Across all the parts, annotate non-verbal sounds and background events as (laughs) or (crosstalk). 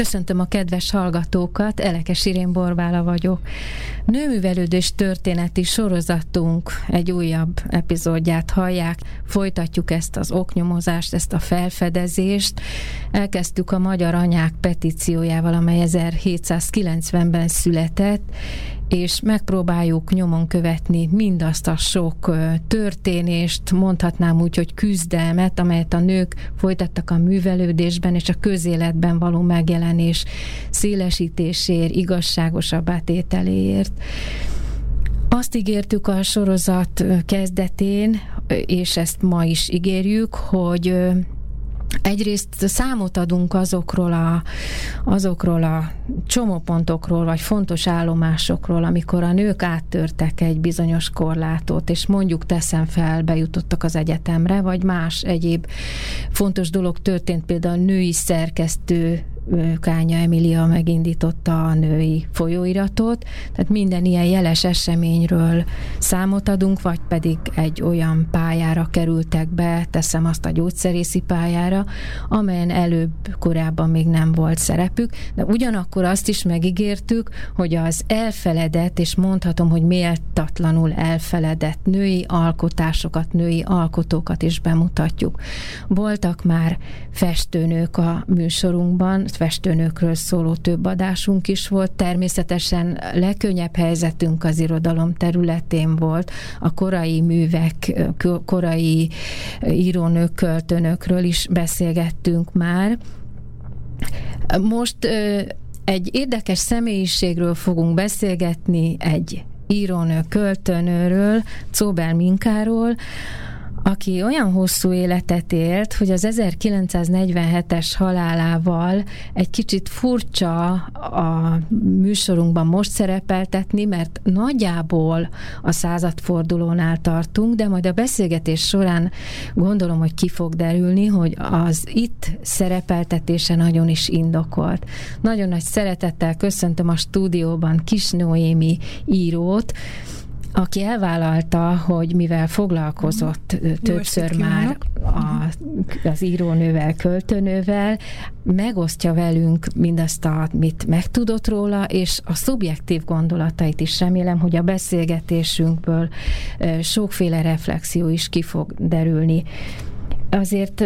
Köszöntöm a kedves hallgatókat, Elekes Irén Borbála vagyok. Nőművelődés történeti sorozatunk egy újabb epizódját hallják. Folytatjuk ezt az oknyomozást, ezt a felfedezést. Elkezdtük a Magyar Anyák petíciójával, amely 1790-ben született, és megpróbáljuk nyomon követni mindazt a sok történést, mondhatnám úgy, hogy küzdelmet, amelyet a nők folytattak a művelődésben és a közéletben való megjelenés szélesítésért, igazságosabb átételéért. Azt ígértük a sorozat kezdetén, és ezt ma is ígérjük, hogy Egyrészt számot adunk azokról a, azokról a csomópontokról, vagy fontos állomásokról, amikor a nők áttörtek egy bizonyos korlátot, és mondjuk teszem fel, bejutottak az egyetemre, vagy más egyéb fontos dolog történt, például a női szerkesztő Kánya Emilia megindította a női folyóiratot, tehát minden ilyen jeles eseményről számot adunk, vagy pedig egy olyan pályára kerültek be, teszem azt a gyógyszerészi pályára, amelyen előbb korábban még nem volt szerepük, de ugyanakkor azt is megígértük, hogy az elfeledett, és mondhatom, hogy méltatlanul elfeledett női alkotásokat, női alkotókat is bemutatjuk. Voltak már festőnők a műsorunkban, festőnőkről szóló több adásunk is volt. Természetesen legkönnyebb helyzetünk az irodalom területén volt. A korai művek, korai írónők, költőnökről is beszélgettünk már. Most egy érdekes személyiségről fogunk beszélgetni, egy írónő, költőnőről, Czóber Minkáról, aki olyan hosszú életet élt, hogy az 1947-es halálával egy kicsit furcsa a műsorunkban most szerepeltetni, mert nagyjából a századfordulónál tartunk, de majd a beszélgetés során gondolom, hogy ki fog derülni, hogy az itt szerepeltetése nagyon is indokolt. Nagyon nagy szeretettel köszöntöm a stúdióban Kis Noémi írót, aki elvállalta, hogy mivel foglalkozott Jó többször már a, az írónővel, költőnővel, megosztja velünk mindazt, amit megtudott róla, és a szubjektív gondolatait is remélem, hogy a beszélgetésünkből sokféle reflexió is ki fog derülni. Azért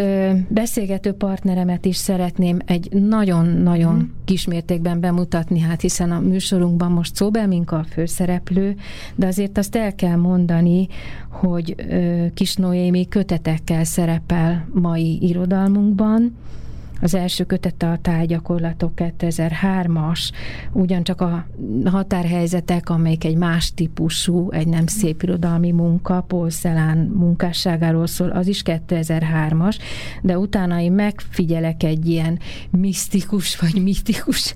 beszélgető partneremet is szeretném egy nagyon-nagyon mm. kismértékben bemutatni, hát hiszen a műsorunkban most Szóbel Minka a főszereplő, de azért azt el kell mondani, hogy Kis Noémi kötetekkel szerepel mai irodalmunkban, az első kötete a tájgyakorlatok 2003-as, ugyancsak a határhelyzetek, amelyik egy más típusú, egy nem szép irodalmi munka, Celan munkásságáról szól, az is 2003-as, de utána én megfigyelek egy ilyen misztikus vagy mitikus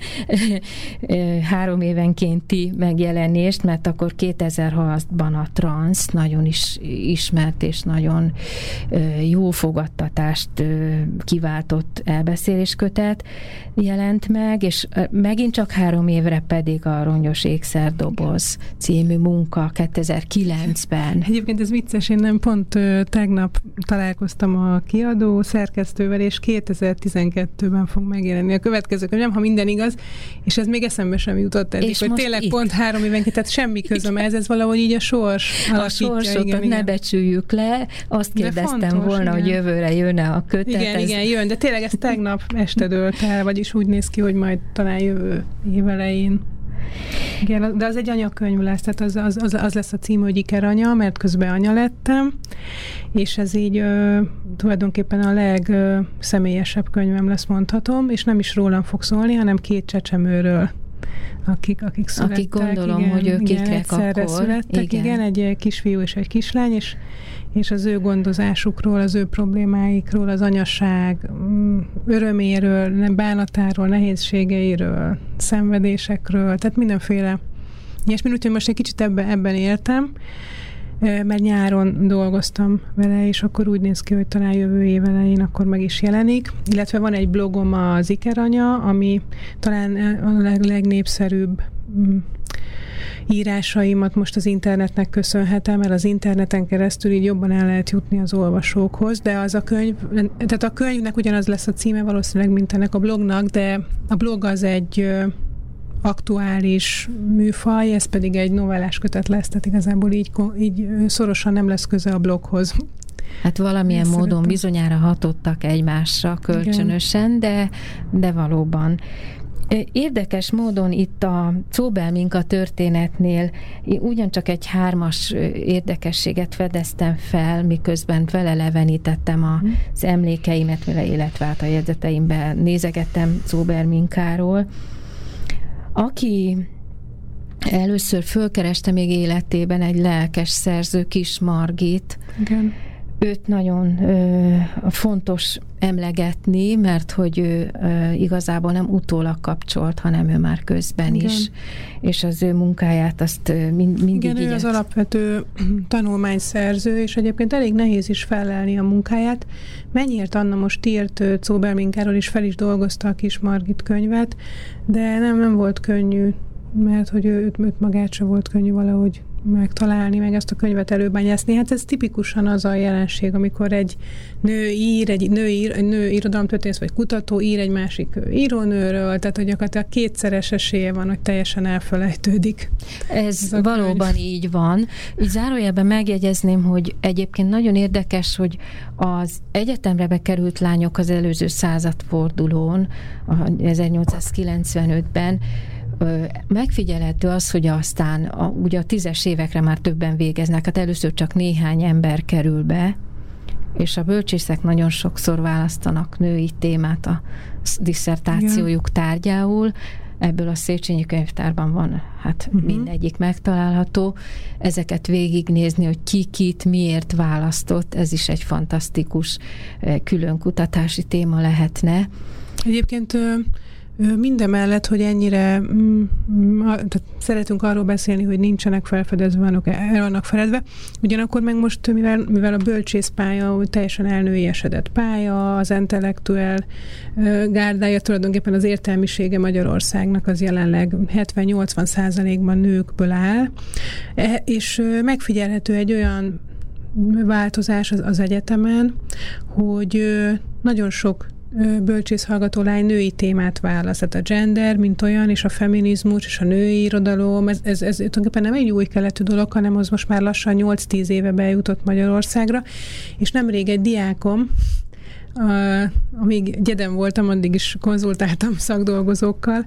(laughs) három évenkénti megjelenést, mert akkor 2006-ban a trans nagyon is ismert és nagyon jó fogadtatást kiváltott elbeszélés, kötet jelent meg, és megint csak három évre pedig a Rongyos ékszerdoboz című munka 2009-ben. Egyébként ez vicces, én nem pont tegnap találkoztam a kiadó szerkesztővel, és 2012-ben fog megjelenni a következő könyvem, ha minden igaz, és ez még eszembe sem jutott eddig, és hogy tényleg itt. pont három évenként, tehát semmi közöm ez, ez valahogy így a sors A sorsot igen, igen. ne becsüljük le, azt kérdeztem fontos, volna, igen. hogy jövőre jönne a kötet. Igen, ez... igen, jön, de tényleg ez tegnap tegnap este dőlt el, vagyis úgy néz ki, hogy majd talán jövő év elején. Igen, de az egy anyakönyv lesz, tehát az, az, az, az lesz a cím, hogy Ikeranya, mert közben anya lettem, és ez így ö, tulajdonképpen a legszemélyesebb könyvem lesz, mondhatom, és nem is rólam fog szólni, hanem két csecsemőről. akik, akik születtek. Akik gondolom, igen, hogy ők igen, ikrek akkor. születtek, igen. igen, egy kisfiú és egy kislány, és, és az ő gondozásukról, az ő problémáikról, az anyaság mm, öröméről, bánatáról, nehézségeiről, szenvedésekről, tehát mindenféle ilyesmi, úgyhogy most egy kicsit ebben, ebben éltem, mert nyáron dolgoztam vele, és akkor úgy néz ki, hogy talán jövő év elején akkor meg is jelenik. Illetve van egy blogom az Ikeranya, ami talán a leg, legnépszerűbb mm, írásaimat most az internetnek köszönhetem, mert az interneten keresztül így jobban el lehet jutni az olvasókhoz, de az a könyv, tehát a könyvnek ugyanaz lesz a címe valószínűleg, mint ennek a blognak, de a blog az egy aktuális műfaj, ez pedig egy novellás kötet lesz, tehát igazából így, így szorosan nem lesz köze a bloghoz. Hát valamilyen Én módon szeretem. bizonyára hatottak egymásra kölcsönösen, de, de valóban. Érdekes módon itt a Cóbelminka történetnél ugyancsak egy hármas érdekességet fedeztem fel, miközben felelevenítettem az emlékeimet, illetve hát a jegyzeteimben nézegettem Cóbelminkáról. Aki először fölkereste még életében egy lelkes szerző, Kis Margit, Igen. Őt nagyon ö, fontos emlegetni, mert hogy ő ö, igazából nem utólag kapcsolt, hanem ő már közben Igen. is, és az ő munkáját azt mind, mindig Igen, igyet. ő az alapvető (clears throat) tanulmányszerző, és egyébként elég nehéz is felelni a munkáját. Mennyiért Anna most írt Cóberminkáról, is fel is dolgozta a kis Margit könyvet, de nem, nem volt könnyű, mert hogy őt, őt magát sem volt könnyű valahogy megtalálni, meg ezt a könyvet előbányászni. Hát ez tipikusan az a jelenség, amikor egy nő ír, egy nő, ír, egy nő irodalomtörténész vagy kutató ír egy másik írónőről, tehát hogy gyakorlatilag kétszeres esélye van, hogy teljesen elfelejtődik. Ez, ez valóban könyv. így van. Így zárójelben megjegyezném, hogy egyébként nagyon érdekes, hogy az egyetemre bekerült lányok az előző századfordulón, 1895-ben megfigyelhető az, hogy aztán a, ugye a tízes évekre már többen végeznek, hát először csak néhány ember kerül be, és a bölcsészek nagyon sokszor választanak női témát a diszertációjuk tárgyául, ebből a Széchenyi könyvtárban van, hát uh-huh. mindegyik megtalálható. Ezeket végignézni, hogy ki kit miért választott, ez is egy fantasztikus külön kutatási téma lehetne. Egyébként Mindemellett, hogy ennyire mm, mm tehát szeretünk arról beszélni, hogy nincsenek felfedezve, vannak, el vannak feledve, ugyanakkor meg most, mivel, mivel a bölcsészpálya teljesen elnőiesedett pálya, az intellektuel gárdája, tulajdonképpen az értelmisége Magyarországnak az jelenleg 70-80 százalékban nőkből áll, e, és megfigyelhető egy olyan változás az, az egyetemen, hogy nagyon sok bölcsész hallgató lány női témát választ. Tehát a gender, mint olyan, és a feminizmus, és a női irodalom, ez, ez, ez tulajdonképpen nem egy új keletű dolog, hanem az most már lassan 8-10 éve bejutott Magyarországra, és nemrég egy diákom, amíg gyedem voltam, addig is konzultáltam szakdolgozókkal,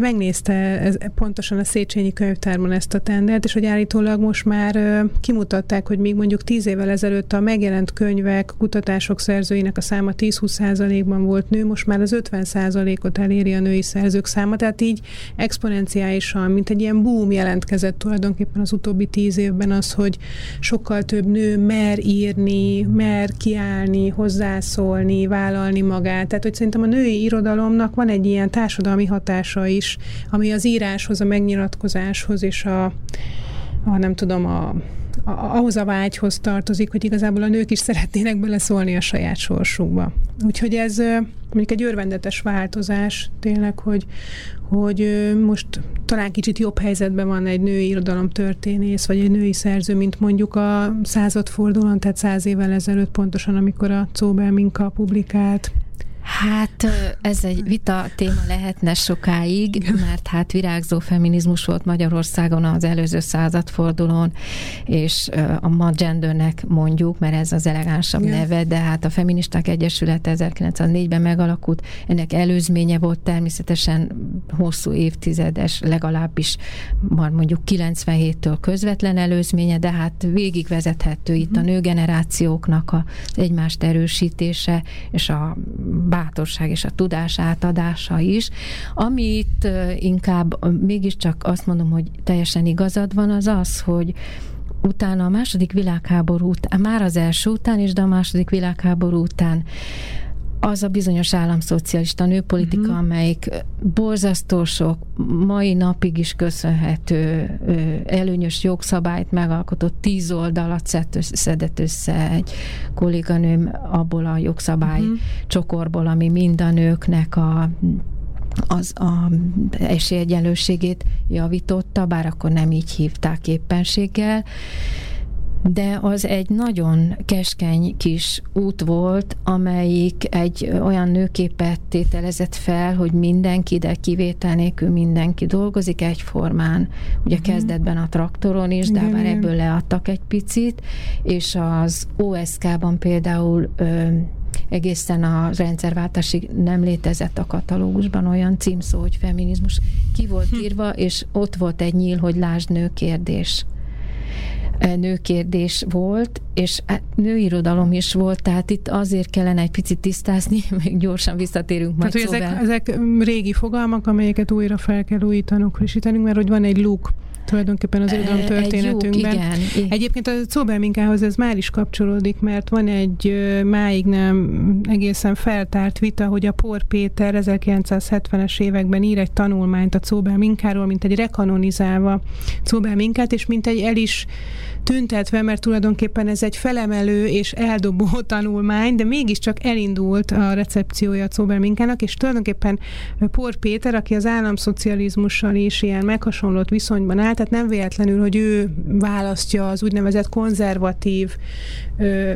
megnézte ez, pontosan a Széchenyi könyvtárban ezt a tendert, és hogy állítólag most már kimutatták, hogy még mondjuk tíz évvel ezelőtt a megjelent könyvek, kutatások szerzőinek a száma 10-20 százalékban volt nő, most már az 50 százalékot eléri a női szerzők száma, tehát így exponenciálisan, mint egy ilyen boom jelentkezett tulajdonképpen az utóbbi tíz évben az, hogy sokkal több nő mer írni, mer kiállni, hozzászól, gyakorolni, vállalni magát. Tehát, hogy szerintem a női irodalomnak van egy ilyen társadalmi hatása is, ami az íráshoz, a megnyilatkozáshoz és a, a nem tudom, a, a, ahhoz a vágyhoz tartozik, hogy igazából a nők is szeretnének beleszólni a saját sorsukba. Úgyhogy ez mondjuk egy örvendetes változás tényleg, hogy, hogy most talán kicsit jobb helyzetben van egy női irodalom történész, vagy egy női szerző, mint mondjuk a századfordulón, tehát száz évvel ezelőtt pontosan, amikor a Czóbel Minka publikált. Hát ez egy vita téma lehetne sokáig, mert hát virágzó feminizmus volt Magyarországon az előző századfordulón, és a ma gendernek mondjuk, mert ez az elegánsabb Igen. neve, de hát a Feministák Egyesülete 1904-ben megalakult, ennek előzménye volt természetesen hosszú évtizedes, legalábbis már mondjuk 97-től közvetlen előzménye, de hát végigvezethető itt a mhm. nőgenerációknak a egymást erősítése, és a bátorság és a tudás átadása is. Amit inkább mégiscsak azt mondom, hogy teljesen igazad van, az az, hogy utána a második világháború után, már az első után is, de a második világháború után az a bizonyos államszocialista nőpolitika, uh-huh. amelyik borzasztó sok, mai napig is köszönhető előnyös jogszabályt megalkotott, tíz oldalat szedett össze egy kolléganőm abból a jogszabály uh-huh. csokorból, ami mind a nőknek a az a esélyegyenlőségét javította, bár akkor nem így hívták éppenséggel, de az egy nagyon keskeny kis út volt, amelyik egy olyan nőképet tételezett fel, hogy mindenki, de kivétel nélkül mindenki dolgozik egyformán. Ugye uh-huh. kezdetben a traktoron is, de már ebből leadtak egy picit, és az OSK-ban például ö, egészen a rendszerváltásig nem létezett a katalógusban olyan címszó, hogy feminizmus ki volt hm. írva, és ott volt egy nyíl, hogy lásd nő kérdés nőkérdés volt, és hát nőirodalom is volt, tehát itt azért kellene egy picit tisztázni, (laughs) még gyorsan visszatérünk majd tehát, hogy ezek, ezek régi fogalmak, amelyeket újra fel kell újítanunk, frissítenünk, mert hogy van egy luk tulajdonképpen az irodalom történetünkben. Igen. Egyébként a Szóbelminkához ez már is kapcsolódik, mert van egy máig nem egészen feltárt vita, hogy a Por Péter 1970-es években ír egy tanulmányt a Szóbelminkáról, mint egy rekanonizálva Szóbelminkát, és mint egy el is tüntetve, mert tulajdonképpen ez egy felemelő és eldobó (laughs) tanulmány, de mégiscsak elindult a recepciója a Minkának, és tulajdonképpen Por Péter, aki az államszocializmussal is ilyen meghasonlott viszonyban áll, tehát nem véletlenül, hogy ő választja az úgynevezett konzervatív ö,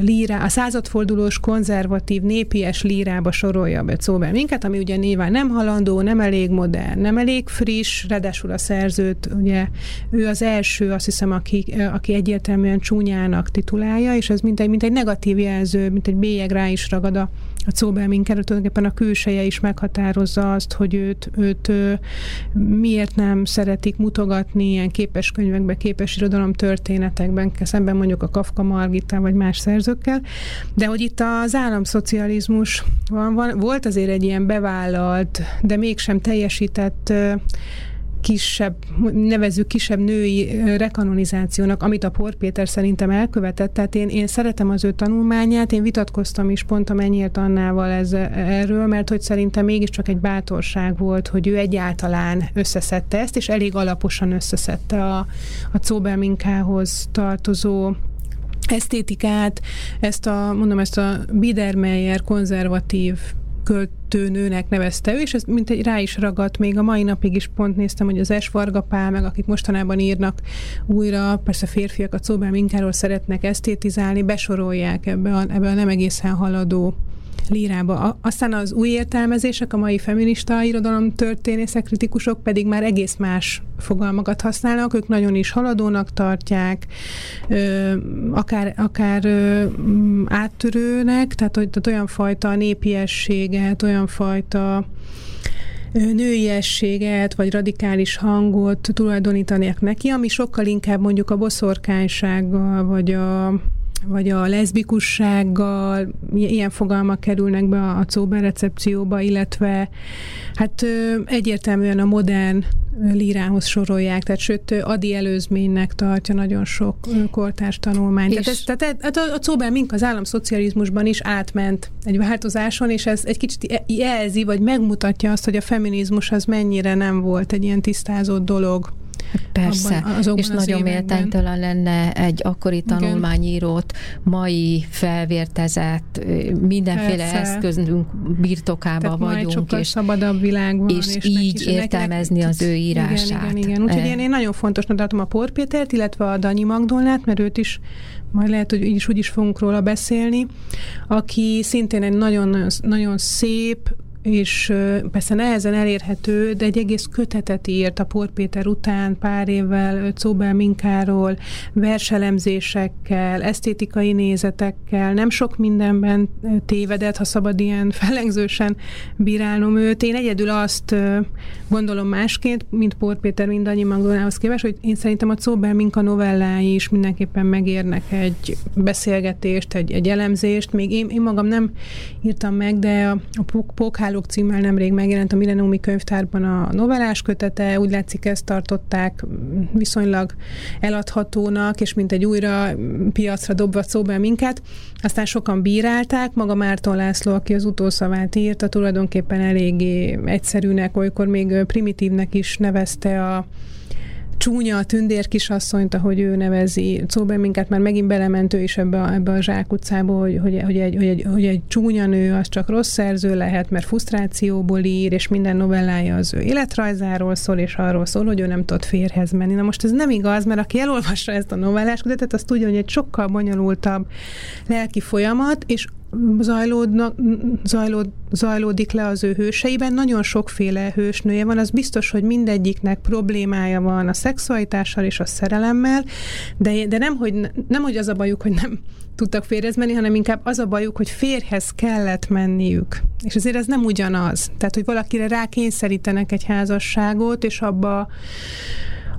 lírá, a századfordulós konzervatív népies lírába sorolja be Szóbel minket, ami ugye nyilván nem halandó, nem elég modern, nem elég friss, ráadásul a szerzőt, ugye ő az első, azt hiszem, aki, aki egyértelműen csúnyának titulálja, és ez mint egy, mint egy negatív jelző, mint egy bélyeg rá is ragad a, a Szóbelminkerről tulajdonképpen a külseje is meghatározza azt, hogy őt, őt miért nem szeretik mutogatni ilyen képes könyvekben, képes irodalom történetekben, szemben mondjuk a Kafka Margitta vagy más szerzőkkel, de hogy itt az államszocializmus van, van, volt azért egy ilyen bevállalt, de mégsem teljesített kisebb, nevezük kisebb női rekanonizációnak, amit a Por Péter szerintem elkövetett. Tehát én, én szeretem az ő tanulmányát, én vitatkoztam is pont a Mennyért Annával ez, erről, mert hogy szerintem mégiscsak egy bátorság volt, hogy ő egyáltalán összeszedte ezt, és elég alaposan összeszedte a, a Cóbelminkához tartozó esztétikát, ezt a, mondom, ezt a Biedermeier konzervatív költőnőnek nevezte ő, és ez mint egy rá is ragadt, még a mai napig is pont néztem, hogy az S. Varga meg akik mostanában írnak újra, persze férfiak a Czóbel Minkáról szeretnek esztétizálni, besorolják ebbe a, ebbe a nem egészen haladó lírába. Aztán az új értelmezések, a mai feminista irodalom történészek, kritikusok pedig már egész más fogalmakat használnak, ők nagyon is haladónak tartják, akár, akár áttörőnek, tehát, tehát olyan fajta népiességet, olyan fajta nőiességet, vagy radikális hangot tulajdonítanék neki, ami sokkal inkább mondjuk a boszorkánysággal, vagy a vagy a leszbikussággal, ilyen fogalmak kerülnek be a Cóber recepcióba, illetve hát egyértelműen a modern lírához sorolják, tehát sőt Adi előzménynek tartja nagyon sok kortárs tanulmány. És tehát, ez, tehát hát a, a Cóber mink az államszocializmusban is átment egy változáson, és ez egy kicsit jelzi, vagy megmutatja azt, hogy a feminizmus az mennyire nem volt egy ilyen tisztázott dolog Persze, abban, és nagyon méltánytalan lenne egy akkori tanulmányírót mai felvértezett, mindenféle Persze. eszközünk birtokába Tehát vagyunk. és szabadabb világban. És, és így neki, értelmezni neki, az ő írását. Igen, igen, igen. Úgyhogy e... én, én nagyon fontosnak tartom a Pétert, illetve a Danyi Magdolnát, mert őt is majd lehet, hogy így is úgy is fogunk róla beszélni, aki szintén egy nagyon, nagyon szép, és persze nehezen elérhető, de egy egész kötetet írt a Por Péter után pár évvel Czóbel Minkáról, verselemzésekkel, esztétikai nézetekkel, nem sok mindenben tévedett, ha szabad ilyen (laughs) fellengzősen bírálnom őt. Én egyedül azt gondolom másként, mint Por Péter mindannyi Magdonához képest, hogy én szerintem a Czóbel Minka novellái is mindenképpen megérnek egy beszélgetést, egy, egy elemzést. Még én, én magam nem írtam meg, de a, a Pókhálók címmel nemrég megjelent a Millenniumi könyvtárban a novellás kötete, úgy látszik ezt tartották viszonylag eladhatónak, és mint egy újra piacra dobva szóba minket. Aztán sokan bírálták, maga Márton László, aki az utószavát írta, tulajdonképpen eléggé egyszerűnek, olykor még primitívnek is nevezte a csúnya a tündér kisasszonyt, ahogy ő nevezi. Szóban minket már megint belementő is ebbe a, ebbe a zsákutcába, hogy, hogy, hogy, egy, hogy, egy, hogy egy csúnya nő az csak rossz szerző lehet, mert frusztrációból ír, és minden novellája az ő életrajzáról szól, és arról szól, hogy ő nem tud férhez menni. Na most ez nem igaz, mert aki elolvassa ezt a novellás kötetet, az tudja, hogy egy sokkal bonyolultabb lelki folyamat, és zajlódnak, zajlód, zajlódik le az ő hőseiben. Nagyon sokféle hősnője van, az biztos, hogy mindegyiknek problémája van a szexualitással és a szerelemmel, de, de nem, hogy, nem, hogy az a bajuk, hogy nem tudtak férhez menni, hanem inkább az a bajuk, hogy férhez kellett menniük. És azért ez nem ugyanaz. Tehát, hogy valakire rákényszerítenek egy házasságot, és abba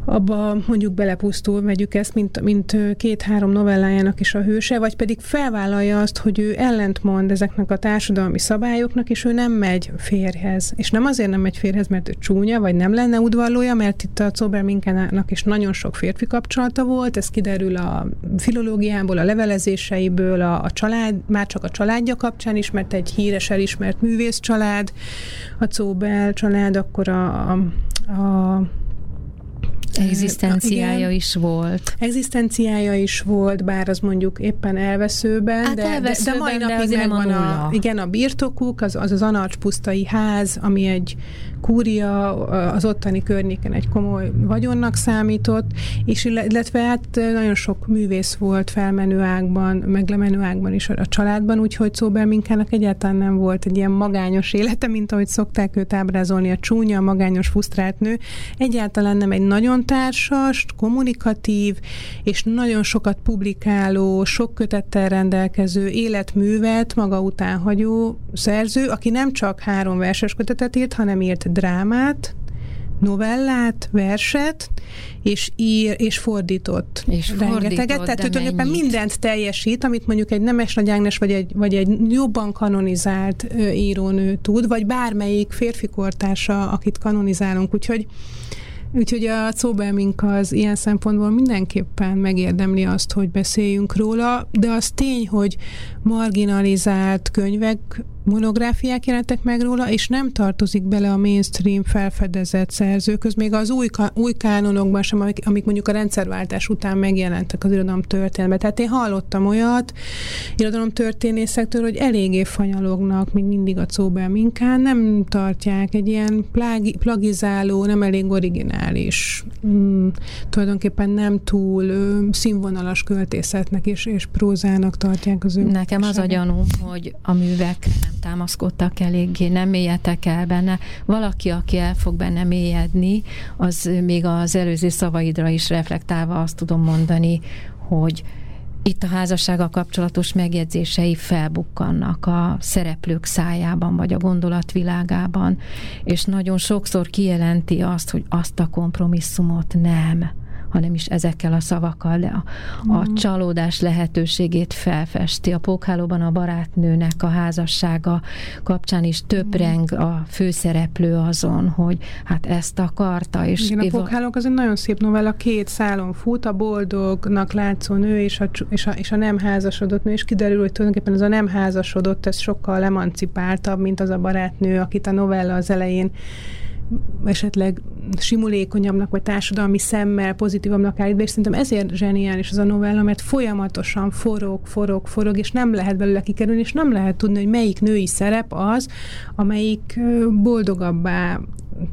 abba mondjuk belepusztul, vegyük ezt, mint, mint két-három novellájának is a hőse, vagy pedig felvállalja azt, hogy ő ellentmond ezeknek a társadalmi szabályoknak, és ő nem megy férhez. És nem azért nem megy férhez, mert ő csúnya, vagy nem lenne udvarlója, mert itt a Zoberminkának is nagyon sok férfi kapcsolata volt, ez kiderül a filológiából, a levelezéseiből, a, a család, már csak a családja kapcsán is, mert egy híres, elismert művész család, a Czóbel család, akkor a, a, a Egzisztenciája is volt. Egzisztenciája is volt, bár az mondjuk éppen elveszőben, hát de, elveszőben, de, de mai napig megvan a, a, igen, a birtokuk, az az, az Anarcs pusztai ház, ami egy kúria, az ottani környéken egy komoly vagyonnak számított, és illetve hát nagyon sok művész volt felmenő ágban, meg lemenő ágban is a családban, úgyhogy Szóbel Minkának egyáltalán nem volt egy ilyen magányos élete, mint ahogy szokták őt ábrázolni, a csúnya, magányos, fusztrált nő. Egyáltalán nem egy nagyon társas, kommunikatív, és nagyon sokat publikáló, sok kötettel rendelkező életművet maga után hagyó szerző, aki nem csak három verses kötetet írt, hanem írt drámát, novellát, verset, és ír, és fordított. És rengeteget. Tehát tulajdonképpen mindent teljesít, amit mondjuk egy Nemes Nagy Ágnes, vagy egy, vagy egy jobban kanonizált írónő tud, vagy bármelyik férfi kortársa, akit kanonizálunk. Úgyhogy Úgyhogy a Czóbelmink az ilyen szempontból mindenképpen megérdemli azt, hogy beszéljünk róla, de az tény, hogy marginalizált könyvek monográfiák jelentek meg róla, és nem tartozik bele a mainstream felfedezett szerzőköz, még az új, új kánonokban sem, amik, amik mondjuk a rendszerváltás után megjelentek az irodalom történetben. Tehát én hallottam olyat irodalom történészektől, hogy eléggé fanyalognak még mindig a Czóbel Minkán, nem tartják egy ilyen plági, plagizáló, nem elég originális, mm, tulajdonképpen nem túl ö, színvonalas költészetnek és, és prózának tartják az ő. Nekem az a gyanúm, hogy a művek nem támaszkodtak eléggé, nem mélyedtek el benne. Valaki, aki el fog benne mélyedni, az még az előző szavaidra is reflektálva azt tudom mondani, hogy itt a házassággal kapcsolatos megjegyzései felbukkannak a szereplők szájában, vagy a gondolatvilágában, és nagyon sokszor kijelenti azt, hogy azt a kompromisszumot nem hanem is ezekkel a szavakkal, de a, a mm. csalódás lehetőségét felfesti. A pókhálóban a barátnőnek a házassága kapcsán is töpreng mm. a főszereplő azon, hogy hát ezt akarta. És Igen, a pókhálók az egy nagyon szép novella, két szálon fut, a boldognak látszó nő és a, és a, és a nem házasodott nő, és kiderül, hogy tulajdonképpen ez a nem házasodott, ez sokkal emancipáltabb, mint az a barátnő, akit a novella az elején esetleg simulékonyabbnak, vagy társadalmi szemmel pozitívabbnak állít be, és szerintem ezért zseniális az a novella, mert folyamatosan forog, forog, forog, és nem lehet belőle kikerülni, és nem lehet tudni, hogy melyik női szerep az, amelyik boldogabbá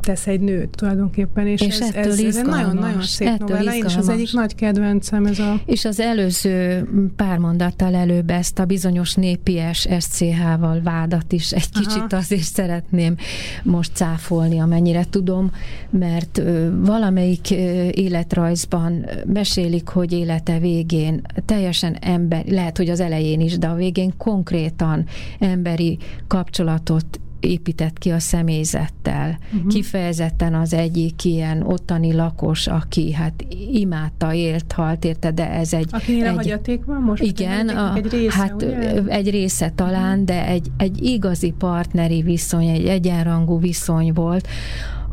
tesz egy nőt tulajdonképpen, és, és ez, ez, ez nagyon-nagyon szép ettől novella, én is az egyik nagy kedvencem ez a... És az előző pár mondattal előbb ezt a bizonyos népies SCH-val vádat is egy Aha. kicsit azért szeretném most cáfolni, amennyire tudom, mert valamelyik életrajzban mesélik, hogy élete végén teljesen ember, lehet, hogy az elején is, de a végén konkrétan emberi kapcsolatot épített ki a személyzettel. Uh-huh. Kifejezetten az egyik ilyen ottani lakos, aki hát imádta, élt, halt, érte, de ez egy... Akinél egy, hagyaték van most? Igen, a, egy része, hát ugye? egy része talán, uh-huh. de egy, egy igazi partneri viszony, egy egyenrangú viszony volt,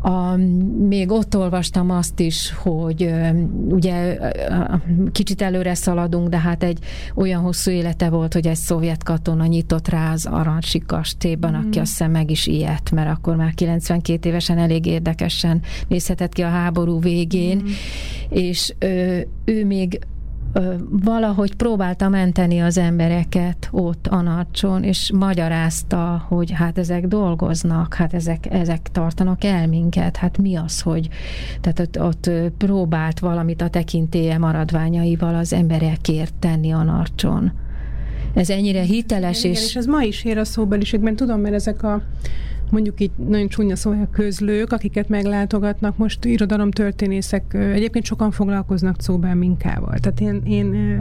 a, még ott olvastam azt is, hogy ugye kicsit előre szaladunk, de hát egy olyan hosszú élete volt, hogy egy szovjet katona nyitott rá az Arancsi kastélyban, mm. aki azt hiszem meg is ilyet, mert akkor már 92 évesen elég érdekesen nézhetett ki a háború végén, mm. és ő, ő még valahogy próbálta menteni az embereket ott Anarcson, és magyarázta, hogy hát ezek dolgoznak, hát ezek, ezek tartanak el minket, hát mi az, hogy tehát ott, ott próbált valamit a tekintélye maradványaival az emberekért tenni Anarcson. Ez ennyire hiteles, igen, és... Igen, és ez ma is ér a szóbeliségben, tudom, mert ezek a mondjuk így nagyon csúnya szó, a közlők, akiket meglátogatnak, most irodalomtörténészek, egyébként sokan foglalkoznak Czóbel minkával. Tehát én, én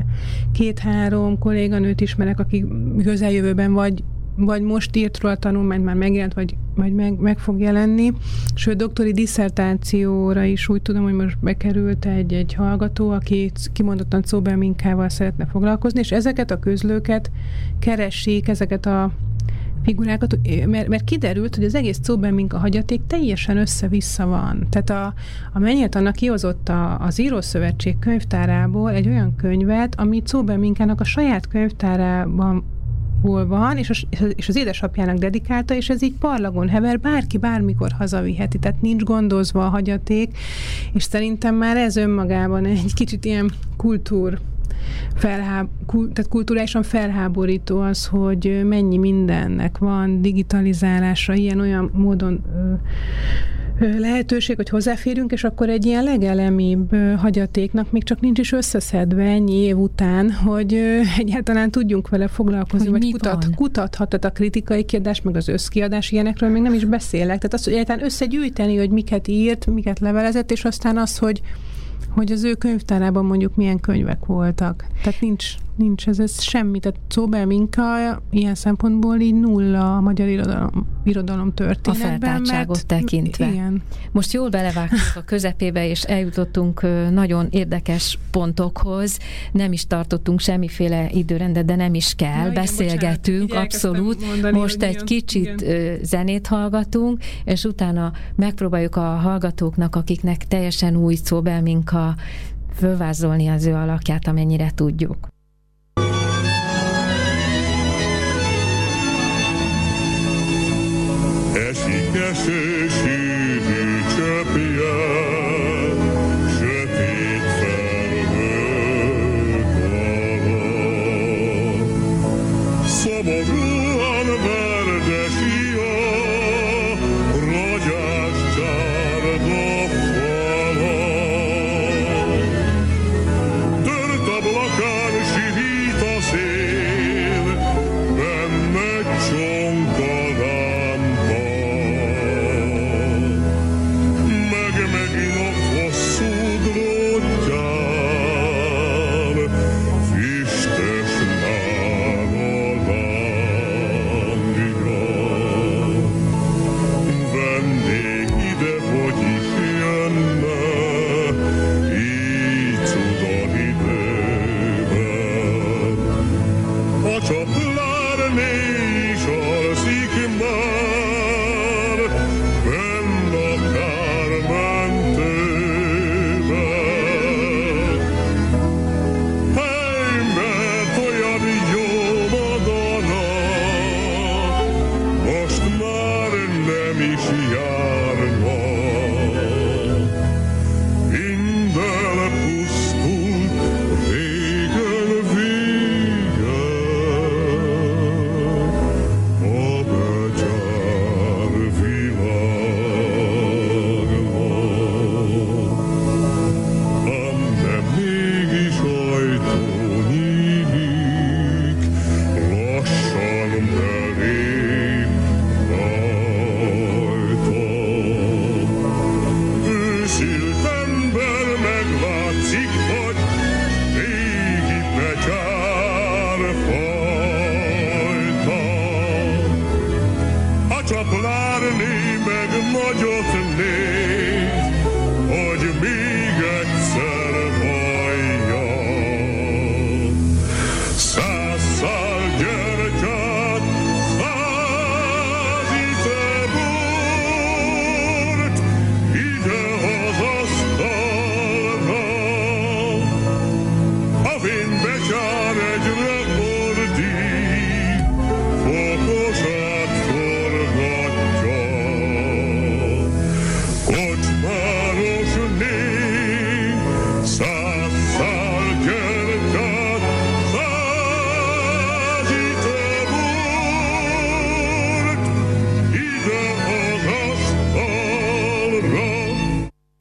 két-három kolléganőt ismerek, akik közeljövőben vagy vagy most írt róla tanulmányt, már megjelent, vagy, vagy meg, meg fog jelenni. Sőt, doktori diszertációra is úgy tudom, hogy most bekerült egy, egy hallgató, aki kimondottan Czóbel minkával szeretne foglalkozni, és ezeket a közlőket keressék, ezeket a figurákat, mert, mert kiderült, hogy az egész Cóbenmink a hagyaték teljesen össze-vissza van. Tehát a, a mennyit annak kihozott a, az Írószövetség könyvtárából egy olyan könyvet, ami Cóbenminkának a saját könyvtárában hol van, és, a, és az édesapjának dedikálta, és ez így parlagon hever, bárki bármikor hazaviheti, tehát nincs gondozva a hagyaték, és szerintem már ez önmagában egy kicsit ilyen kultúr felháb, kul, tehát kulturálisan felháborító az, hogy mennyi mindennek van digitalizálásra, ilyen-olyan módon lehetőség, hogy hozzáférünk, és akkor egy ilyen legelemibb hagyatéknak még csak nincs is összeszedve ennyi év után, hogy egyáltalán tudjunk vele foglalkozni, hogy vagy kutat, kutathat a kritikai kiadás, meg az összkiadás, ilyenekről még nem is beszélek. Tehát az, hogy egyáltalán összegyűjteni, hogy miket írt, miket levelezett, és aztán az, hogy hogy az ő könyvtárában mondjuk milyen könyvek voltak. Tehát nincs, nincs ez, ez semmi. Tehát Czóbel Minka ilyen szempontból így nulla a magyar irodalom, irodalom történetben. A feltártságot mert, tekintve. Igen. Most jól belevágtunk a közepébe, és eljutottunk nagyon érdekes pontokhoz. Nem is tartottunk semmiféle időrendet, de nem is kell. Ja, Beszélgetünk, igen, abszolút. Mondani, Most egy kicsit igen. zenét hallgatunk, és utána megpróbáljuk a hallgatóknak, akiknek teljesen új Czóbel Minka fölvázolni az ő alakját, amennyire tudjuk. Esik eső sűrű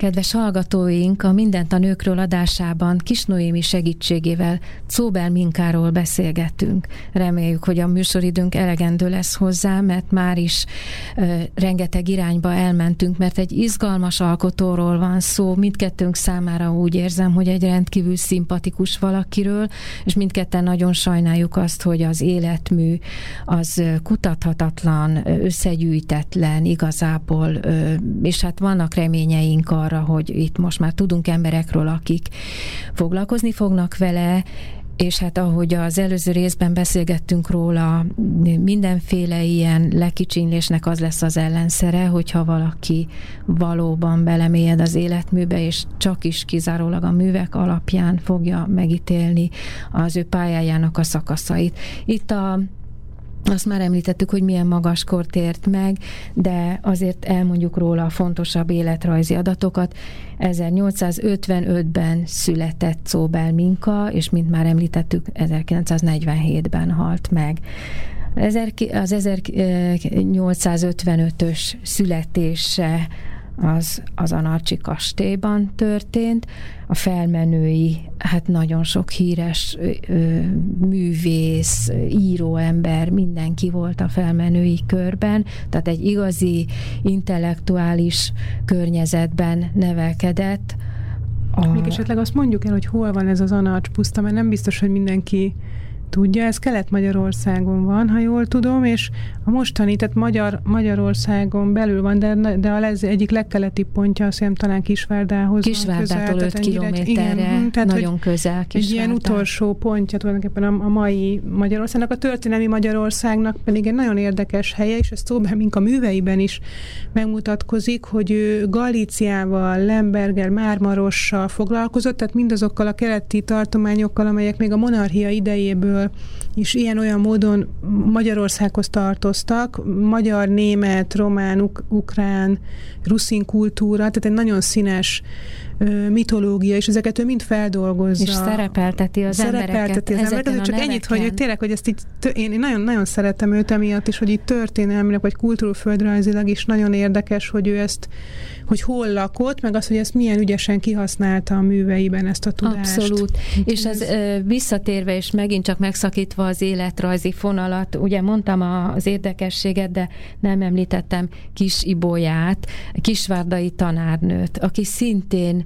Kedves hallgatóink, a Mindent a nőkről adásában Kis Noémi segítségével Cóbel Minkáról beszélgettünk. Reméljük, hogy a műsoridőnk elegendő lesz hozzá, mert már is ö, rengeteg irányba elmentünk, mert egy izgalmas alkotóról van szó. Mindkettőnk számára úgy érzem, hogy egy rendkívül szimpatikus valakiről, és mindketten nagyon sajnáljuk azt, hogy az életmű az kutathatatlan, összegyűjtetlen igazából, ö, és hát vannak reményeink arra, hogy itt most már tudunk emberekről, akik foglalkozni fognak vele, és hát ahogy az előző részben beszélgettünk róla, mindenféle ilyen lekicsinlésnek az lesz az ellenszere, hogyha valaki valóban belemélyed az életműbe, és csak is kizárólag a művek alapján fogja megítélni az ő pályájának a szakaszait. Itt a azt már említettük, hogy milyen magas kort ért meg, de azért elmondjuk róla a fontosabb életrajzi adatokat. 1855-ben született Szóbel Minka, és mint már említettük, 1947-ben halt meg. Az 1855-ös születése az, az Anarcsi kastélyban történt. A felmenői, hát nagyon sok híres ö, művész, íróember, mindenki volt a felmenői körben, tehát egy igazi intellektuális környezetben nevelkedett. A... Még esetleg azt mondjuk el, hogy hol van ez az Anarcs puszta, mert nem biztos, hogy mindenki tudja, ez Kelet-Magyarországon van, ha jól tudom, és a mostani, tehát Magyar, Magyarországon belül van, de, de a lez, egyik legkeleti pontja azt hiszem talán Kisvárdához Kisvárdától 5 kilométerre, igen, tehát, nagyon közel Kisvárda. Egy ilyen utolsó pontja tulajdonképpen a, a mai Magyarországnak, a történelmi Magyarországnak pedig egy nagyon érdekes helye, és ez szóban mink a műveiben is megmutatkozik, hogy ő Galíciával, Lemberger, Mármarossal foglalkozott, tehát mindazokkal a keleti tartományokkal, amelyek még a monarchia idejéből dela és ilyen-olyan módon Magyarországhoz tartoztak, magyar, német, román, uk- ukrán, ruszin kultúra, tehát egy nagyon színes mitológia, és ezeket ő mind feldolgozza. És szerepelteti az szerepelteti embereket. Az embereket csak ennyit, hogy, hogy tényleg, hogy ezt így, én nagyon, nagyon szeretem őt emiatt is, hogy itt történelmileg, vagy kultúrföldrajzilag is nagyon érdekes, hogy ő ezt, hogy hol lakott, meg az, hogy ezt milyen ügyesen kihasználta a műveiben ezt a tudást. Abszolút. És az ez... visszatérve, és megint csak megszakítva az életrajzi fonalat, ugye mondtam az érdekességet, de nem említettem Kis Ibolyát, kisvárdai tanárnőt, aki szintén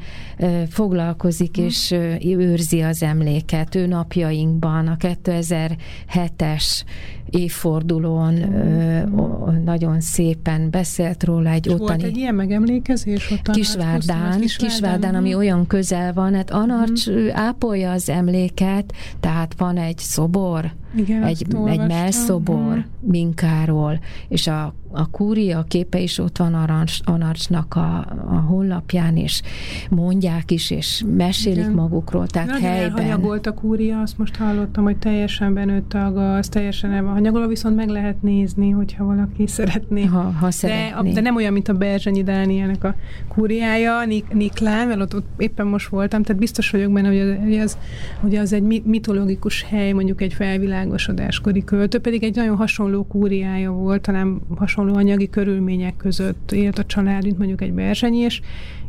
foglalkozik és őrzi az emléket. Ő napjainkban a 2007-es évfordulón mm. nagyon szépen beszélt róla egy és ottani... Volt egy ilyen megemlékezés ott Kisvárdán, Kisvárdán, Kisvárdán, ami olyan közel van, hát Anarcs mm. ápolja az emléket, tehát van egy szobor, agora. Igen, egy, egy melszobor mm. Minkáról, és a a kúria képe is ott van Arancs, Anarcsnak a, a honlapján, és mondják is, és mesélik Igen. magukról, tehát Nagyon helyben. elhanyagolt a kúria, azt most hallottam, hogy teljesen benőtt a gaz, teljesen el van hanyagolva, viszont meg lehet nézni, hogyha valaki szeretné. Ha, ha szeretné. De, de nem olyan, mint a Berzsenyi Dánielnek a kúriája, Nik, Niklán, mert ott, ott éppen most voltam, tehát biztos vagyok benne, hogy az, hogy az, hogy az egy mitológikus hely, mondjuk egy felvilágosodáskori költő, pedig egy nagyon hasonló kúriája volt, talán hasonló anyagi körülmények között élt a család, mint mondjuk egy Berzsenyi, és,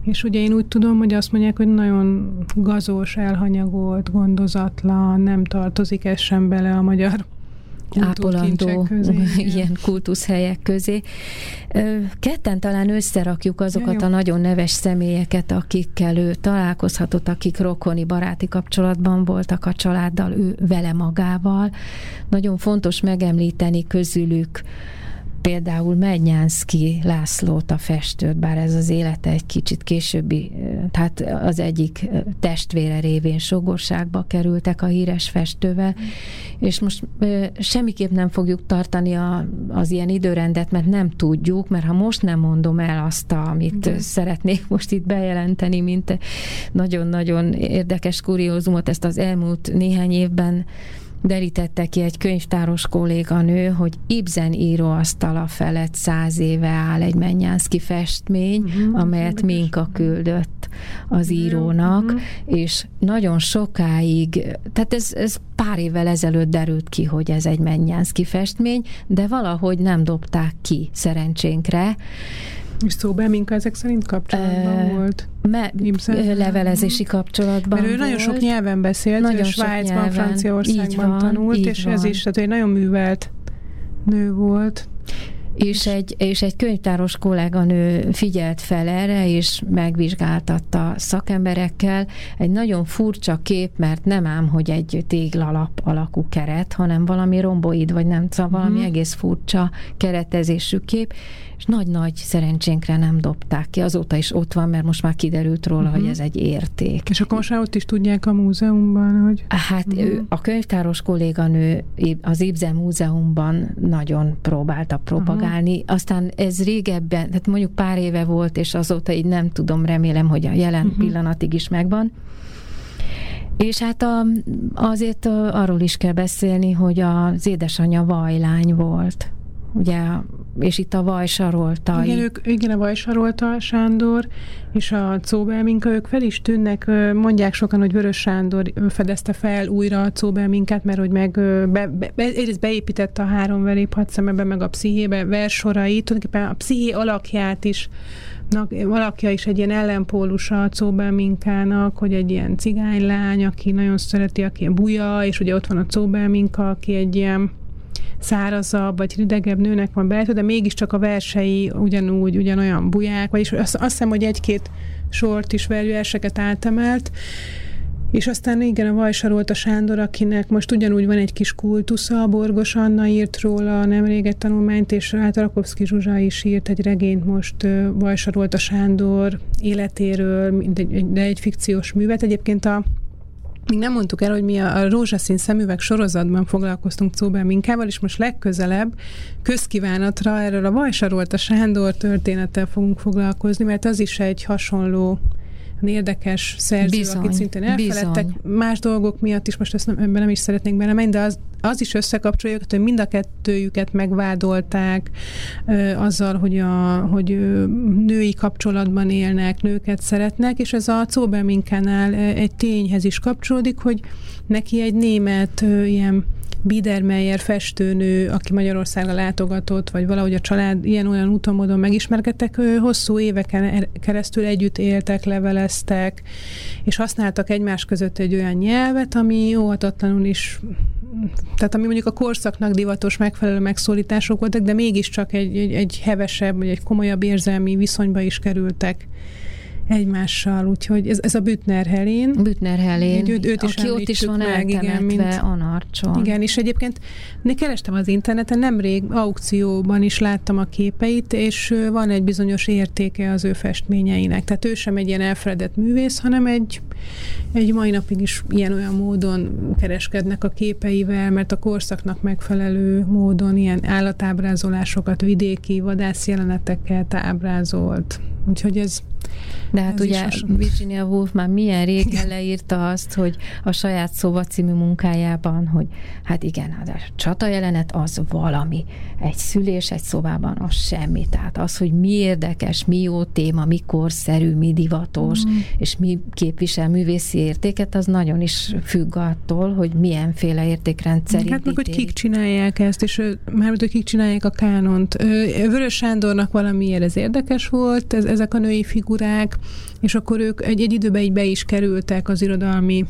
és ugye én úgy tudom, hogy azt mondják, hogy nagyon gazos, elhanyagolt, gondozatlan, nem tartozik ez sem bele a magyar ápolandó (laughs) ilyen kultuszhelyek közé. Ketten talán összerakjuk azokat ja, a nagyon neves személyeket, akikkel ő találkozhatott, akik rokoni, baráti kapcsolatban voltak a családdal, ő vele magával. Nagyon fontos megemlíteni közülük például Mednyánszki Lászlót a festőt, bár ez az élete egy kicsit későbbi, tehát az egyik testvére révén sogorságba kerültek a híres festővel, és most semmiképp nem fogjuk tartani a, az ilyen időrendet, mert nem tudjuk, mert ha most nem mondom el azt, amit Igen. szeretnék most itt bejelenteni, mint nagyon-nagyon érdekes kuriózumot, ezt az elmúlt néhány évben derítette ki egy könyvtáros kolléganő, hogy Ibzen íróasztala felett száz éve áll egy Mennyánszki festmény, uh-huh, amelyet Minka küldött az írónak, uh-huh. és nagyon sokáig, tehát ez, ez pár évvel ezelőtt derült ki, hogy ez egy Mennyánszki festmény, de valahogy nem dobták ki szerencsénkre, és szóban Minka ezek szerint kapcsolatban uh, volt? Me, levelezési kapcsolatban Mert ő volt. nagyon sok nyelven beszélt, nagyon ő Svájcban, Franciaországban van, tanult, és van. ez is, tehát egy nagyon művelt nő volt és egy, és egy könyvtáros kolléganő figyelt fel erre, és megvizsgáltatta szakemberekkel. Egy nagyon furcsa kép, mert nem ám, hogy egy téglalap alakú keret, hanem valami romboid, vagy nem, szóval mm. valami egész furcsa keretezésű kép, és nagy-nagy szerencsénkre nem dobták ki. Azóta is ott van, mert most már kiderült róla, uh-huh. hogy ez egy érték. És akkor most már ott is tudják a múzeumban, hogy... Hát uh-huh. ő, a könyvtáros kolléganő az Ibze Múzeumban nagyon próbálta propagálni, uh-huh. aztán ez régebben, tehát mondjuk pár éve volt, és azóta így nem tudom, remélem, hogy a jelen uh-huh. pillanatig is megvan. És hát a, azért arról is kell beszélni, hogy az édesanyja vajlány volt ugye, és itt a Vajsarolta. Igen, ők, igen, a Vajsarolta Sándor és a Cóbelminka, ők fel is tűnnek, mondják sokan, hogy Vörös Sándor fedezte fel újra a Cóbelminkát, mert hogy meg be, be, egyrészt beépítette a három verép hadszemebe, meg a pszichébe versorait, tulajdonképpen a psziché alakját is alakja is egy ilyen ellenpólusa a Cóbelminkának, hogy egy ilyen cigánylány, aki nagyon szereti, aki ilyen buja, és ugye ott van a Cóbelminka, aki egy ilyen szárazabb vagy ridegebb nőnek van belőle, de mégiscsak a versei ugyanúgy, ugyanolyan buják, vagyis azt, azt hiszem, hogy egy-két sort is verseket átemelt, és aztán igen, a Vajsarolt a Sándor, akinek most ugyanúgy van egy kis kultusza, a Borgos Anna írt róla nemrég egy tanulmányt, és hát Rakovszki Zsuzsa is írt egy regényt most Vajsarolt a Sándor életéről, de egy fikciós művet. Egyébként a még nem mondtuk el, hogy mi a, rózsaszín szemüveg sorozatban foglalkoztunk Cóbel Minkával, és most legközelebb közkívánatra erről a Vajsarolt a Sándor történettel fogunk foglalkozni, mert az is egy hasonló érdekes szerző, bizony, akit szintén elfeledtek bizony. más dolgok miatt is, most ezt nem, ebben nem is szeretnék belemenni, de az, az is összekapcsolja hogy mind a kettőjüket megvádolták ö, azzal, hogy, a, hogy ö, női kapcsolatban élnek, nőket szeretnek, és ez a Cóbelminkánál egy tényhez is kapcsolódik, hogy neki egy német ö, ilyen Biedermeyer festőnő, aki Magyarországra látogatott, vagy valahogy a család ilyen-olyan úton módon megismerkedtek, hosszú éveken er-, keresztül együtt éltek, leveleztek, és használtak egymás között egy olyan nyelvet, ami óhatatlanul is tehát ami mondjuk a korszaknak divatos megfelelő megszólítások voltak, de mégiscsak egy, egy, egy hevesebb, vagy egy komolyabb érzelmi viszonyba is kerültek egymással, úgyhogy ez, ez a Bütner Helén. Bütner Helén, őt, őt is aki ott is van meg, igen, mint, Anarcson. Igen, és egyébként én kerestem az interneten, nemrég aukcióban is láttam a képeit, és van egy bizonyos értéke az ő festményeinek. Tehát ő sem egy ilyen elfeledett művész, hanem egy, egy mai napig is ilyen-olyan módon kereskednek a képeivel, mert a korszaknak megfelelő módon ilyen állatábrázolásokat, vidéki vadászjeleneteket ábrázolt. Úgyhogy ez de hát Ez ugye Virginia Woolf már milyen régen leírta azt, hogy a saját szóva című munkájában, hogy hát igen, hát a csata jelenet az valami. Egy szülés egy szobában az semmi. Tehát az, hogy mi érdekes, mi jó téma, mi korszerű, mi divatos, mm. és mi képvisel művészi értéket, az nagyon is függ attól, hogy milyenféle értékrendszerű. Hát meg, hogy kik csinálják ezt, és mármint, hogy kik csinálják a kánont. Vörös Sándornak valamiért ez érdekes volt, ez, ezek a női figurák, és akkor ők egy, egy időben így be is kerültek az irodalmi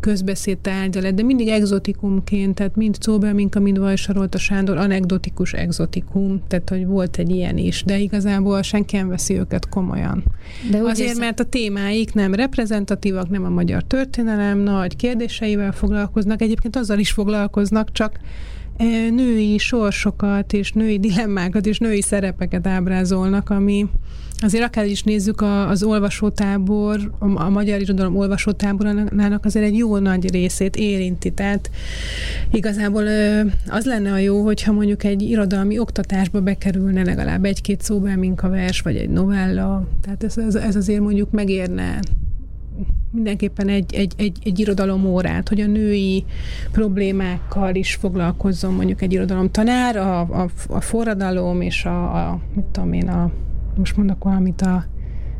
közbeszéd tárgya lett, de mindig exotikumként, tehát mind Czóbel, Minka, mind a Sándor, anekdotikus exotikum, tehát hogy volt egy ilyen is, de igazából senki nem veszi őket komolyan. De Azért, ez... mert a témáik nem reprezentatívak, nem a magyar történelem, nagy kérdéseivel foglalkoznak, egyébként azzal is foglalkoznak, csak női sorsokat és női dilemmákat és női szerepeket ábrázolnak, ami azért akár is nézzük a, az olvasótábor, a, a magyar irodalom olvasótáborának azért egy jó nagy részét érinti. Tehát igazából az lenne a jó, hogyha mondjuk egy irodalmi oktatásba bekerülne legalább egy-két szóbelminka vers, vagy egy novella. Tehát ez, ez, ez azért mondjuk megérne mindenképpen egy, egy, egy, egy irodalom órát, hogy a női problémákkal is foglalkozzon mondjuk egy irodalom tanár, a, a, a forradalom és a, a, mit tudom én, a, most mondok valamit, a,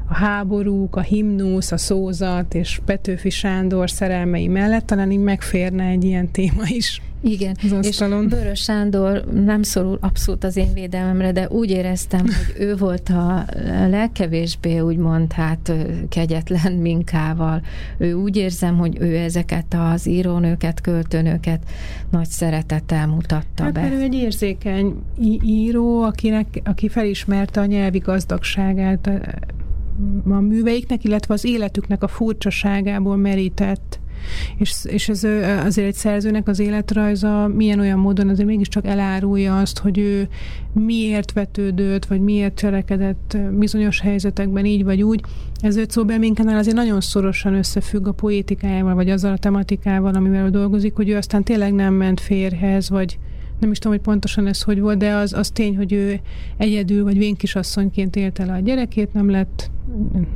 a háborúk, a himnusz, a szózat és Petőfi Sándor szerelmei mellett talán így megférne egy ilyen téma is. Igen, és Börös Sándor nem szorul abszolút az én védelmemre, de úgy éreztem, hogy ő volt a legkevésbé úgymond hát kegyetlen minkával. Ő úgy érzem, hogy ő ezeket az írónőket, költőnőket nagy szeretettel mutatta hát, be. ő egy érzékeny író, akinek, aki felismerte a nyelvi gazdagságát a, műveiknek, illetve az életüknek a furcsaságából merített és, és ez azért egy szerzőnek az életrajza milyen olyan módon azért mégiscsak elárulja azt, hogy ő miért vetődött, vagy miért cselekedett bizonyos helyzetekben így vagy úgy. Ez öt szóbelménkenál azért nagyon szorosan összefügg a poétikájával, vagy azzal a tematikával, amivel ő dolgozik, hogy ő aztán tényleg nem ment férhez, vagy nem is tudom, hogy pontosan ez hogy volt, de az, az tény, hogy ő egyedül vagy vénkisasszonyként élte le a gyerekét, nem lett,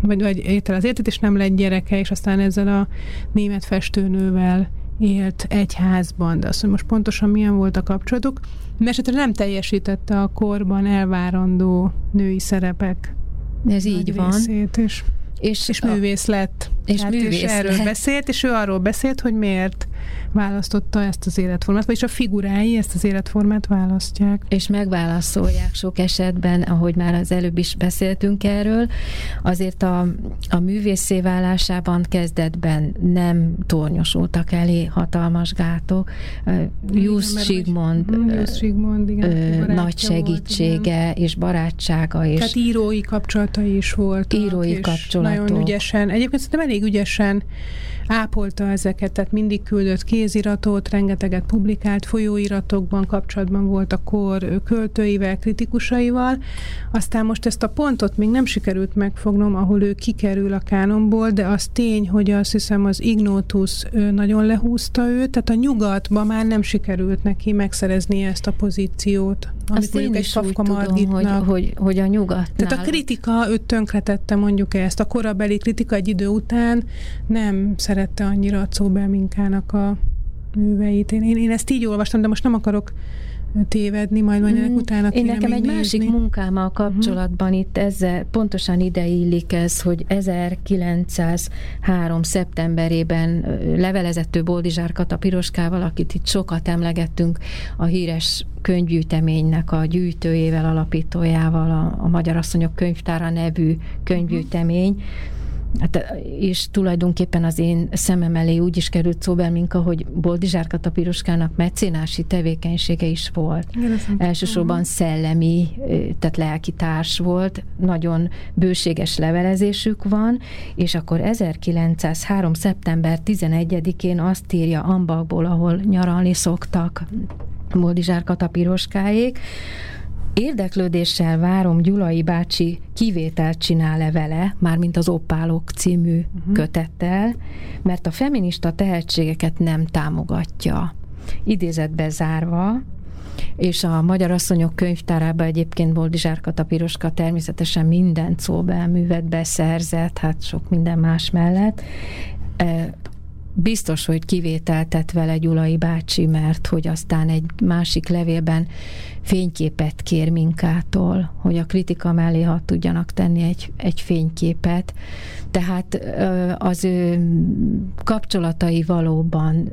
vagy, vagy élte az életet, és nem lett gyereke, és aztán ezzel a német festőnővel élt egy házban, de azt, hogy most pontosan milyen volt a kapcsolatuk, mert nem teljesítette a korban elvárandó női szerepek ez így van. És, és, és művész lett. És, hát, művész és erről lett. beszélt, és ő arról beszélt, hogy miért választotta ezt az életformát, vagyis a figurái ezt az életformát választják. És megválaszolják sok esetben, ahogy már az előbb is beszéltünk erről, azért a, a művészé válásában kezdetben nem tornyosultak elé hatalmas gátok. Jusz Sigmond, Sigmond igen, nagy segítsége volt, és barátsága. És Tehát írói kapcsolatai is voltak. Írói kapcsolatok. Nagyon ügyesen. Egyébként szerintem elég ügyesen ápolta ezeket, tehát mindig küldött kéziratot, rengeteget publikált, folyóiratokban kapcsolatban volt a kor költőivel, kritikusaival. Aztán most ezt a pontot még nem sikerült megfognom, ahol ő kikerül a kánonból, de az tény, hogy azt hiszem az Ignotus nagyon lehúzta őt, tehát a nyugatban már nem sikerült neki megszerezni ezt a pozíciót. Azt én is úgy tudom, hogy, hogy, hogy a nyugat. Tehát a kritika őt tönkretette mondjuk ezt. A korabeli kritika egy idő után nem szerette annyira a Cóbelminkának a műveit. Én, én, én ezt így olvastam, de most nem akarok tévedni, majd majd ennek mm, utána Én nekem egy nézni. másik munkámmal mhm. kapcsolatban uh-huh. itt ezzel pontosan ide illik ez, hogy 1903. szeptemberében levelezett Boldizsár Kata Piroskával, akit itt sokat emlegettünk, a híres könyvgyűjteménynek a gyűjtőjével, alapítójával, a, a Magyar Asszonyok Könyvtára nevű könyvgyűjtemény, uh-huh Hát, és tulajdonképpen az én szemem elé úgy is került Szóbelminka, hogy Boldizsár Kata Piroskának mecénási tevékenysége is volt. Igen, Elsősorban szellemi, tehát lelki társ volt, nagyon bőséges levelezésük van, és akkor 1903. szeptember 11-én azt írja Ambakból, ahol nyaralni szoktak Boldizsár Kata Piroskáék, Érdeklődéssel várom Gyulai bácsi kivételt csinál-e vele, mármint az Oppálok című uh-huh. kötettel, mert a feminista tehetségeket nem támogatja. Idézetbe zárva, és a Magyar Asszonyok könyvtárában egyébként Boldizsár Kata Piroska természetesen minden szóbelművet beszerzett, hát sok minden más mellett biztos, hogy kivételtet vele Gyulai bácsi, mert hogy aztán egy másik levélben fényképet kér minkától, hogy a kritika mellé ha tudjanak tenni egy, egy fényképet. Tehát az ő kapcsolatai valóban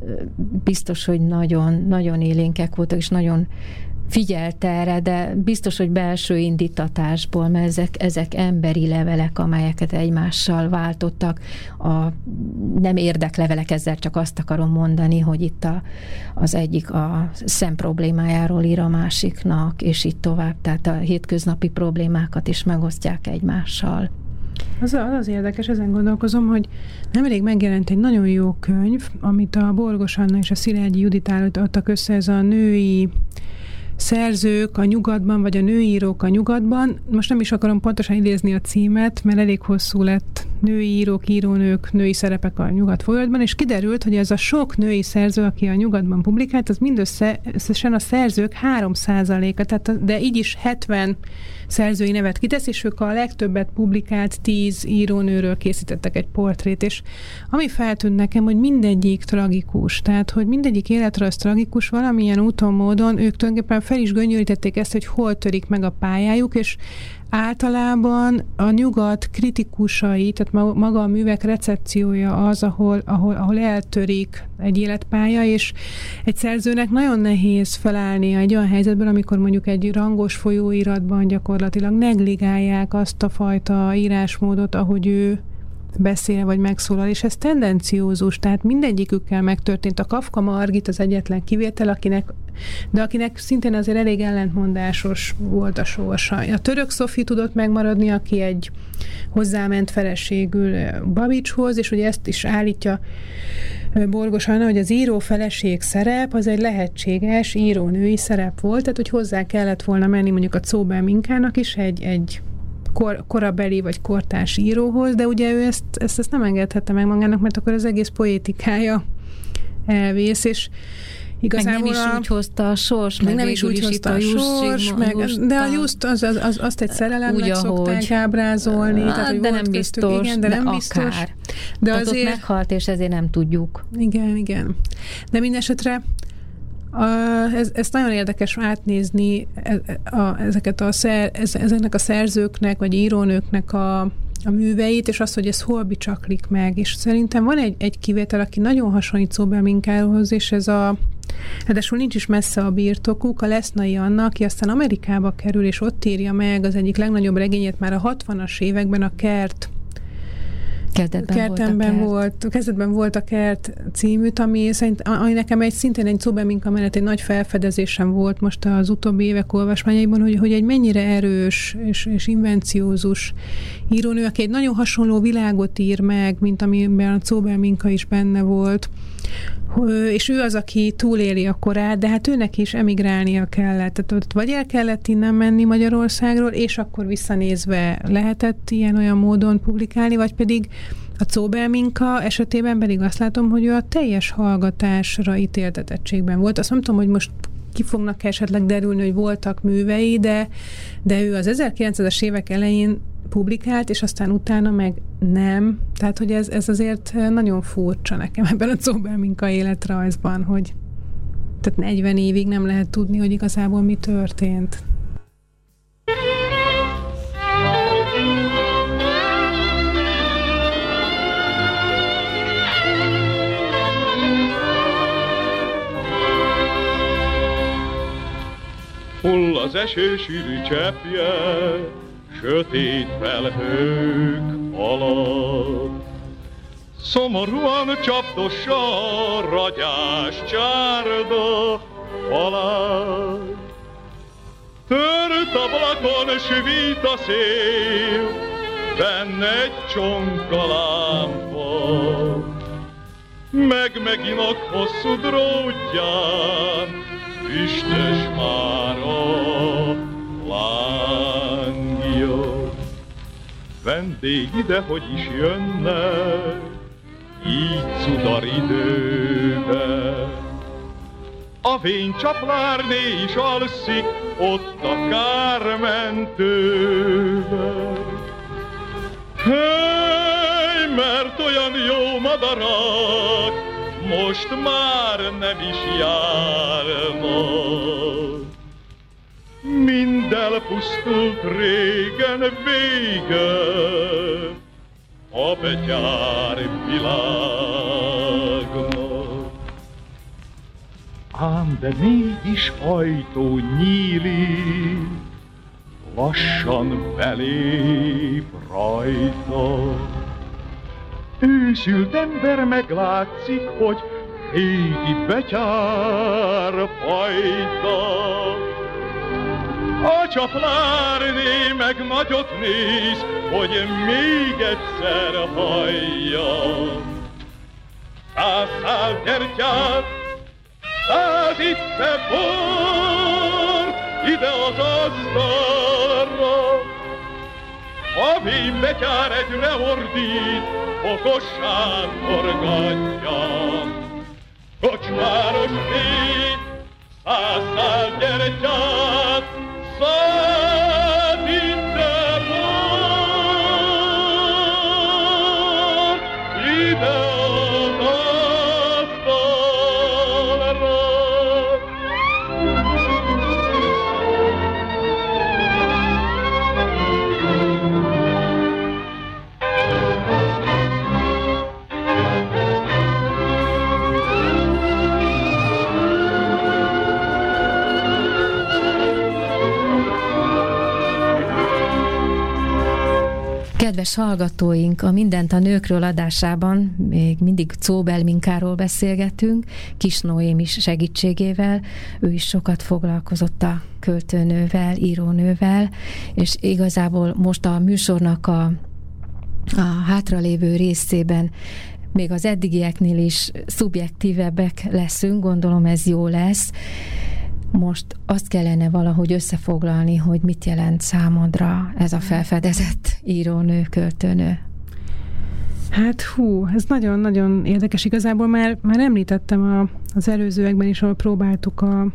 biztos, hogy nagyon, nagyon élénkek voltak, és nagyon figyelt erre, de biztos, hogy belső indítatásból, mert ezek, ezek emberi levelek, amelyeket egymással váltottak. A nem érdeklevelek, ezzel csak azt akarom mondani, hogy itt a, az egyik a szem problémájáról ír a másiknak, és így tovább. Tehát a hétköznapi problémákat is megosztják egymással. Az az, az érdekes, ezen gondolkozom, hogy nemrég megjelent egy nagyon jó könyv, amit a Borgos Anna és a Szilágyi Judit adtak össze, ez a női szerzők a nyugatban, vagy a nőírók a nyugatban. Most nem is akarom pontosan idézni a címet, mert elég hosszú lett női írók, írónők, női szerepek a nyugat folyamatban, és kiderült, hogy ez a sok női szerző, aki a nyugatban publikált, az mindössze összesen a szerzők 3%-a, tehát de így is 70 szerzői nevet kitesz, és ők a legtöbbet publikált 10 írónőről készítettek egy portrét, és ami feltűnt nekem, hogy mindegyik tragikus, tehát hogy mindegyik életre az tragikus, valamilyen úton, módon ők tulajdonképpen fel is göngyölítették ezt, hogy hol törik meg a pályájuk, és általában a nyugat kritikusai, tehát maga a művek recepciója az, ahol, ahol, ahol eltörik egy életpálya, és egy szerzőnek nagyon nehéz felállni egy olyan helyzetben, amikor mondjuk egy rangos folyóiratban gyakorlatilag negligálják azt a fajta írásmódot, ahogy ő beszél vagy megszólal, és ez tendenciózus, tehát mindegyikükkel megtörtént. A Kafka Margit az egyetlen kivétel, akinek, de akinek szintén azért elég ellentmondásos volt a sorsa. A török Szofi tudott megmaradni, aki egy hozzáment feleségül Babicshoz, és ugye ezt is állítja Borgos Anna, hogy az író feleség szerep az egy lehetséges írónői szerep volt, tehát hogy hozzá kellett volna menni mondjuk a Czóbel Minkának is egy, egy kor, korabeli vagy kortárs íróhoz, de ugye ő ezt, ezt, ezt nem engedhette meg magának, mert akkor az egész poétikája elvész, és Igazából meg nem is úgy hozta a sors, meg, meg nem is úgy hozta a, sors, meg, de a just az, az, az, azt egy szerelemnek úgy, szokták ahogy, ábrázolni. Hát, tehát, de nem biztos, köztük, igen, de, de nem biztos. Akár. De tehát azért, ott meghalt, és ezért nem tudjuk. Igen, igen. De minden esetre a, ez, ez nagyon érdekes átnézni e, a, ezeket a ezeknek a szerzőknek, vagy írónőknek a, a műveit, és az, hogy ez hol bicsaklik meg. És szerintem van egy, egy kivétel, aki nagyon hasonlít Szóbel Minkához, és ez a Ráadásul nincs is messze a birtokuk, a Lesznai Anna, aki aztán Amerikába kerül, és ott írja meg az egyik legnagyobb regényét már a 60-as években, a Kert Kezdetben Kertemben volt, volt, kezdetben volt a Kert címűt, ami, szerint, ami nekem egy szintén egy Zubeminka mellett egy nagy felfedezésem volt most az utóbbi évek olvasmányaiban, hogy, hogy egy mennyire erős és, és invenciózus írónő, aki egy nagyon hasonló világot ír meg, mint amiben a Zobelminka is benne volt, és ő az, aki túléli a korát, de hát őnek is emigrálnia kellett. Tehát ott vagy el kellett innen menni Magyarországról, és akkor visszanézve lehetett ilyen-olyan módon publikálni, vagy pedig a Cóbelminka esetében pedig azt látom, hogy ő a teljes hallgatásra ítéltetettségben volt. Azt nem tudom, hogy most ki fognak esetleg derülni, hogy voltak művei, de, de ő az 1900-es évek elején publikált, és aztán utána meg nem. Tehát, hogy ez, ez azért nagyon furcsa nekem ebben a Cóbelminka életrajzban, hogy tehát 40 évig nem lehet tudni, hogy igazából mi történt. Hull az eső sűrű cseppje, sötét felhők alatt. Szomorúan csapdossa a ragyás csárda falát. Tört ablakon svít a szél, benne egy csonka lámpa. Meg meginak hosszú drótján, üstös már a Vendég ide, hogy is jönne, így cudar időbe. A fénycsaplárné is alszik, ott a kármentőbe. Hey, mert olyan jó madarak, most már nem is járnak. Mind elpusztult régen vége, a betyár világnak. Ám de mégis ajtó nyílik, lassan belép rajta. Ősült ember meglátszik, hogy régi betyár fajta. A csaplárné meg nagyot néz, hogy még egyszer hallja. Száz szál gyertyát, száz itt bor, ide az asztalra. A betyár egyre ordít, okossán forgatja. Kocsmáros négy, száz szál gyertyát, száz Kedves hallgatóink, a Mindent a nőkről adásában még mindig Cóbel Minkáról beszélgetünk, Kis Noém is segítségével. Ő is sokat foglalkozott a költőnővel, írónővel, és igazából most a műsornak a, a hátralévő részében még az eddigieknél is szubjektívebbek leszünk, gondolom ez jó lesz. Most azt kellene valahogy összefoglalni, hogy mit jelent számodra ez a felfedezett írónő, költőnő. Hát hú, ez nagyon-nagyon érdekes. Igazából már, már említettem a, az előzőekben is, ahol próbáltuk a,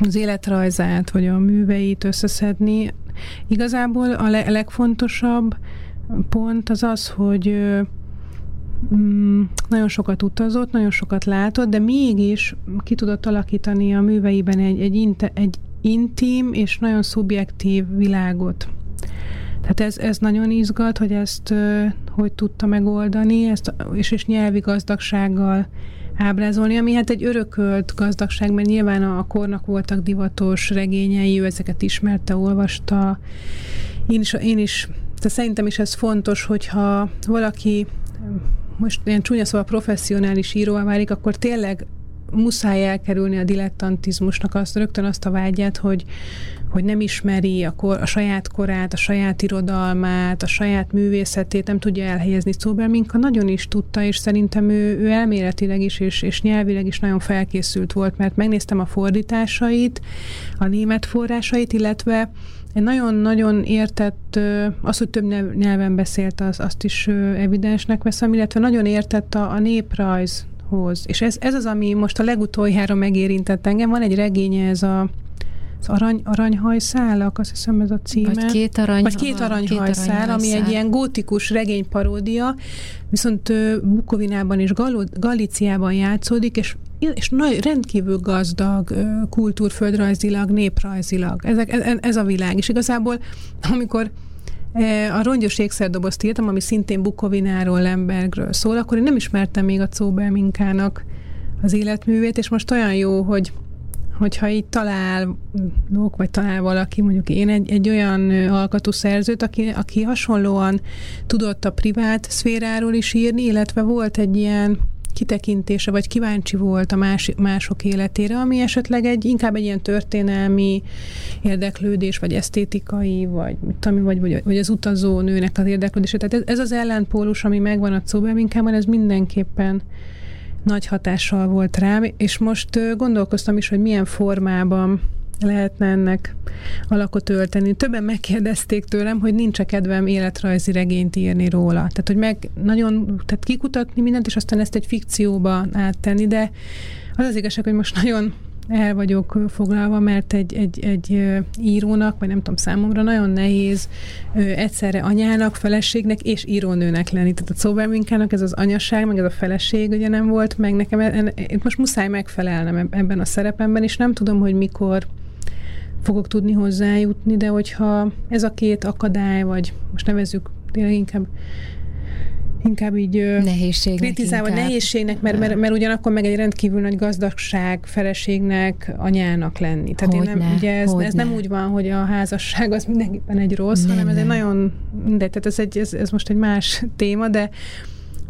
az életrajzát, vagy a műveit összeszedni. Igazából a le, legfontosabb pont az az, hogy mm, nagyon sokat utazott, nagyon sokat látott, de mégis ki tudott alakítani a műveiben egy, egy, inte, egy intim és nagyon szubjektív világot. Tehát ez, ez nagyon izgat, hogy ezt hogy tudta megoldani, ezt, és, és nyelvi gazdagsággal ábrázolni, ami hát egy örökölt gazdagság, mert nyilván a kornak voltak divatos regényei, ő ezeket ismerte, olvasta. Én is, én is de szerintem is ez fontos, hogyha valaki most ilyen csúnya szóval professzionális íróvá válik, akkor tényleg muszáj elkerülni a dilettantizmusnak azt, rögtön azt a vágyát, hogy, hogy nem ismeri a, kor, a saját korát, a saját irodalmát, a saját művészetét, nem tudja elhelyezni. Szóval Minka nagyon is tudta, és szerintem ő, ő elméletileg is, és, és nyelvileg is nagyon felkészült volt, mert megnéztem a fordításait, a német forrásait, illetve egy nagyon-nagyon értett, az, hogy több nyelven beszélt, az, azt is evidensnek veszem, illetve nagyon értett a, a néprajzhoz. És ez, ez az, ami most a legutoljára megérintett engem. Van egy regénye, ez a az arany, aranyhajszálak, azt hiszem ez a címe. Vagy két, arany, Vagy két aranyhajszál, két aranyhajszál. ami egy ilyen gótikus regényparódia, viszont Bukovinában és Gal- Galíciában játszódik, és és nagy, rendkívül gazdag kultúrföldrajzilag, néprajzilag. Ezek, ez, ez a világ. És igazából, amikor a rongyos ékszerdobozt írtam, ami szintén Bukovináról, Lembergről szól, akkor én nem ismertem még a Czóbel Minkának az életművét, és most olyan jó, hogy hogyha így találok, vagy talál valaki, mondjuk én egy, egy olyan alkatú szerzőt, aki, aki hasonlóan tudott a privát szféráról is írni, illetve volt egy ilyen kitekintése, vagy kíváncsi volt a más, mások életére, ami esetleg egy inkább egy ilyen történelmi érdeklődés, vagy esztétikai, vagy, tudom, vagy, vagy, vagy az utazó nőnek az érdeklődése. Tehát ez, ez az ellenpólus, ami megvan a Czóbelminkában, ez mindenképpen nagy hatással volt rám, és most gondolkoztam is, hogy milyen formában lehetne ennek alakot ölteni. Többen megkérdezték tőlem, hogy nincs -e kedvem életrajzi regényt írni róla. Tehát, hogy meg nagyon, tehát kikutatni mindent, és aztán ezt egy fikcióba áttenni, de az az igazság, hogy most nagyon el vagyok foglalva, mert egy, egy, egy írónak, vagy nem tudom, számomra nagyon nehéz egyszerre anyának, feleségnek és írónőnek lenni. Tehát a Szóberminkának ez az anyaság, meg ez a feleség ugye nem volt, meg nekem itt most muszáj megfelelnem ebben a szerepemben, és nem tudom, hogy mikor fogok tudni hozzájutni, de hogyha ez a két akadály, vagy most nevezzük tényleg inkább inkább így nehézségnek kritizálva, inkább. nehézségnek, mert, mert, mert ugyanakkor meg egy rendkívül nagy gazdagság, feleségnek, anyának lenni. Tehát hogy én nem, ne, ugye ez, ez nem úgy van, hogy a házasság az mindenképpen egy rossz, nem, hanem ez nem. egy nagyon, de tehát ez, egy, ez, ez most egy más (laughs) téma, de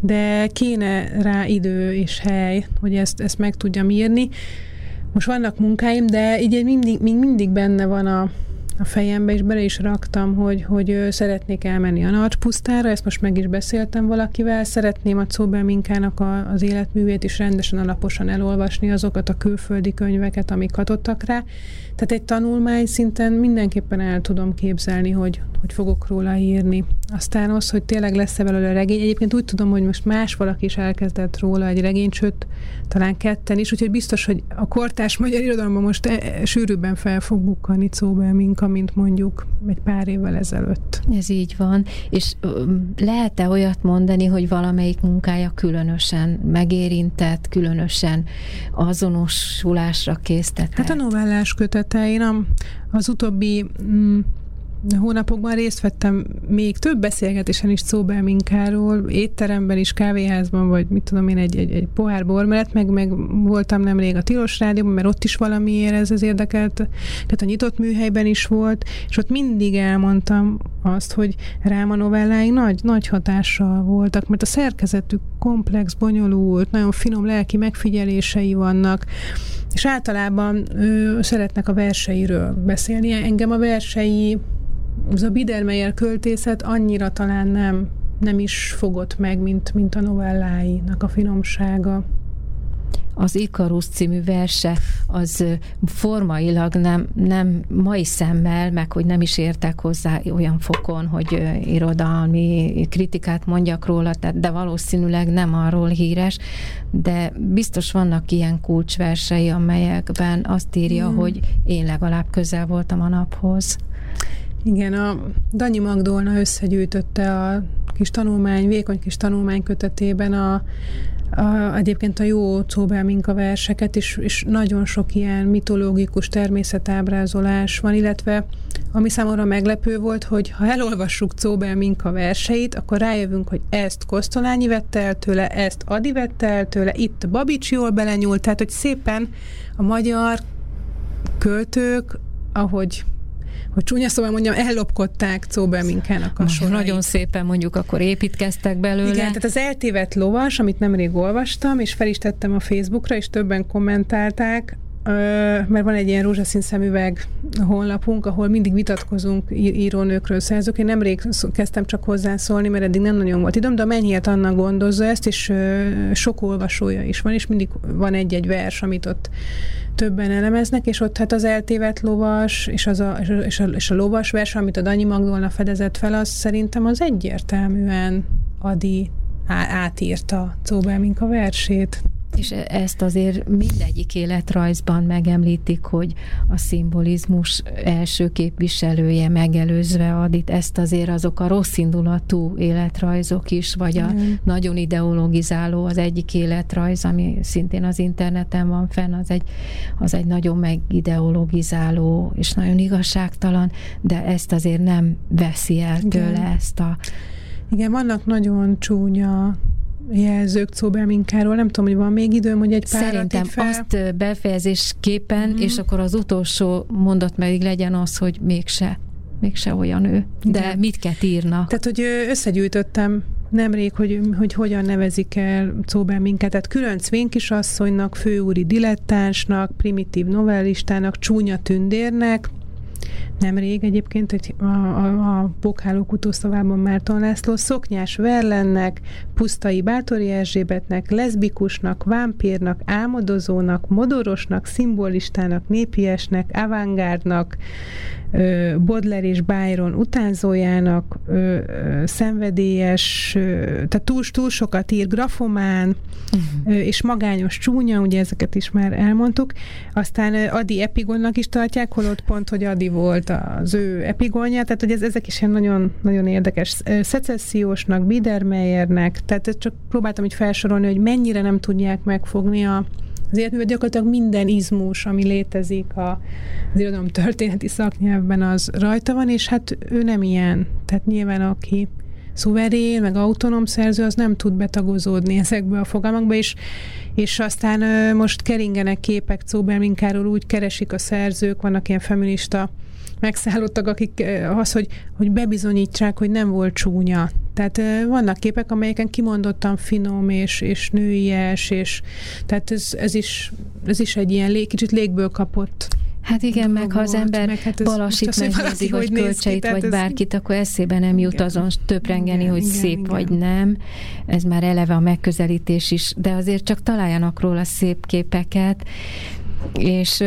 de kéne rá idő és hely, hogy ezt, ezt meg tudjam írni. Most vannak munkáim, de így mindig, még mindig benne van a, a fejembe, és bele is raktam, hogy, hogy szeretnék elmenni a Narcspusztára, ezt most meg is beszéltem valakivel, szeretném a Minkának a, az életművét is rendesen alaposan elolvasni, azokat a külföldi könyveket, amik hatottak rá. Tehát egy tanulmány szinten mindenképpen el tudom képzelni, hogy, hogy fogok róla írni. Aztán az, hogy tényleg lesz-e belőle regény. Egyébként úgy tudom, hogy most más valaki is elkezdett róla egy regényt, sőt, talán ketten is, úgyhogy biztos, hogy a kortás magyar irodalomban most e, e, sűrűbben fel fog bukkani Minka, mint mondjuk egy pár évvel ezelőtt. Ez így van. És lehet-e olyat mondani, hogy valamelyik munkája különösen megérintett, különösen azonosulásra késztetett? Hát a novellás kötete, én az utóbbi mm, hónapokban részt vettem még több beszélgetésen is Szóbelminkáról, étteremben is, kávéházban, vagy mit tudom én, egy, egy, egy pohár bor mellett, meg, meg voltam nemrég a Tilos Rádióban, mert ott is valamiért ez az érdekelt, tehát a nyitott műhelyben is volt, és ott mindig elmondtam azt, hogy rám a novellái nagy, nagy hatással voltak, mert a szerkezetük komplex, bonyolult, nagyon finom lelki megfigyelései vannak, és általában ő, szeretnek a verseiről beszélni. Engem a versei az a Biedermeier költészet annyira talán nem, nem is fogott meg, mint, mint a novelláinak a finomsága az Ikarus című verse az formailag nem, nem mai szemmel, meg hogy nem is értek hozzá olyan fokon, hogy irodalmi kritikát mondjak róla, de valószínűleg nem arról híres, de biztos vannak ilyen kulcsversei, amelyekben azt írja, mm. hogy én legalább közel voltam a naphoz. Igen, a Danyi Magdolna összegyűjtötte a kis tanulmány, vékony kis tanulmány kötetében a, a, egyébként a jó Cóbelminka verseket, és, és nagyon sok ilyen mitológikus természetábrázolás van, illetve ami számomra meglepő volt, hogy ha elolvassuk Cóbelminka verseit, akkor rájövünk, hogy ezt Kosztolányi vette el tőle, ezt Adi vette el tőle, itt Babics jól belenyúlt, tehát hogy szépen a magyar költők, ahogy hogy csúnya szóval mondjam, ellopkodták Cóbelminkának a sorait. Nagyon szépen mondjuk akkor építkeztek belőle. Igen, tehát az eltévedt lovas, amit nemrég olvastam, és fel is tettem a Facebookra, és többen kommentálták, mert van egy ilyen rózsaszín szemüveg honlapunk, ahol mindig vitatkozunk írónőkről, szerzők. Én nemrég kezdtem csak hozzászólni, mert eddig nem nagyon volt időm, de a Mennyhiet Anna gondozza ezt, és sok olvasója is van, és mindig van egy-egy vers, amit ott többen elemeznek, és ott hát az eltévedt lovas, és, az a, és, a, és a lovas vers, amit a Danyi Magdolna fedezett fel, az szerintem az egyértelműen Adi átírta Cóbelminka versét. És ezt azért mindegyik életrajzban megemlítik, hogy a szimbolizmus első képviselője megelőzve Adit, ezt azért azok a rossz indulatú életrajzok is, vagy a mm. nagyon ideologizáló az egyik életrajz, ami szintén az interneten van fenn, az egy, az egy nagyon megideologizáló és nagyon igazságtalan, de ezt azért nem veszi el tőle Igen. ezt a igen, vannak nagyon csúnya jelzők Cóbelminkáról. Nem tudom, hogy van még időm, hogy egy pár Szerintem fel. azt befejezésképpen, mm. és akkor az utolsó mondat pedig legyen az, hogy mégse mégse olyan ő. De Igen. mit kell írna? Tehát, hogy összegyűjtöttem nemrég, hogy, hogy hogyan nevezik el Cóbel minket. Tehát külön Cvénkisasszonynak, főúri dilettánsnak, primitív novellistának, csúnya tündérnek, nemrég egyébként egy, a, a, a Bokháló kutószavában Márton László szoknyás Verlennek, Pusztai Bátori Erzsébetnek, leszbikusnak, vámpírnak, álmodozónak, modorosnak, szimbolistának, népiesnek, avantgárdnak, Bodler és Byron utánzójának, szenvedélyes, tehát túl, túl sokat ír, grafomán, uh-huh. és magányos csúnya, ugye ezeket is már elmondtuk. Aztán Adi epigonnak is tartják, holott pont, hogy Adi volt az ő epigonja, tehát hogy ez, ezek is ilyen nagyon, nagyon érdekes. Szecessziósnak, Biedermeyernek, tehát csak próbáltam így felsorolni, hogy mennyire nem tudják megfogni a, az életművet gyakorlatilag minden izmus, ami létezik a, az irodalom történeti szaknyelvben, az rajta van, és hát ő nem ilyen. Tehát nyilván aki szuverén, meg autonóm szerző, az nem tud betagozódni ezekbe a fogalmakba, és, és aztán most keringenek képek Cóbelminkáról, úgy keresik a szerzők, vannak ilyen feminista megszállottak, akik az, hogy, hogy bebizonyítsák, hogy nem volt csúnya. Tehát vannak képek, amelyeken kimondottan finom és, és nőies, és tehát ez, ez, is, ez is egy ilyen lég, kicsit légből kapott Hát igen, meg ha az ember meg, hát balasit megnézi, vagy kölcseit, vagy bárkit, akkor eszébe nem jut igen. azon töprengeni, igen, hogy igen, szép igen. vagy nem. Ez már eleve a megközelítés is, de azért csak találjanak róla szép képeket, és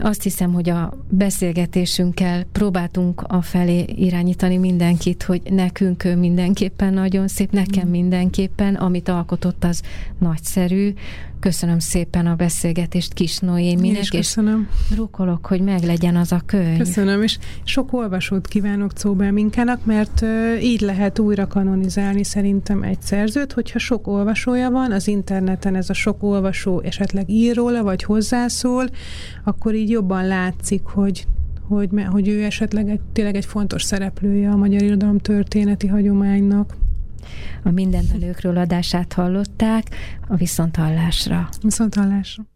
azt hiszem, hogy a beszélgetésünkkel próbáltunk a felé irányítani mindenkit, hogy nekünk mindenképpen nagyon szép, nekem mm. mindenképpen, amit alkotott az nagyszerű, Köszönöm szépen a beszélgetést Kis Noéminek, és köszönöm. rukolok, hogy meglegyen az a könyv. Köszönöm, és sok olvasót kívánok Czóbel Minkának, mert így lehet újra kanonizálni szerintem egy szerzőt, hogyha sok olvasója van, az interneten ez a sok olvasó esetleg ír róla, vagy hozzászól, akkor így jobban látszik, hogy hogy, hogy ő esetleg egy, tényleg egy fontos szereplője a magyar irodalom történeti hagyománynak a Mindenvelőkről adását hallották, a Viszonthallásra. Viszonthallásra.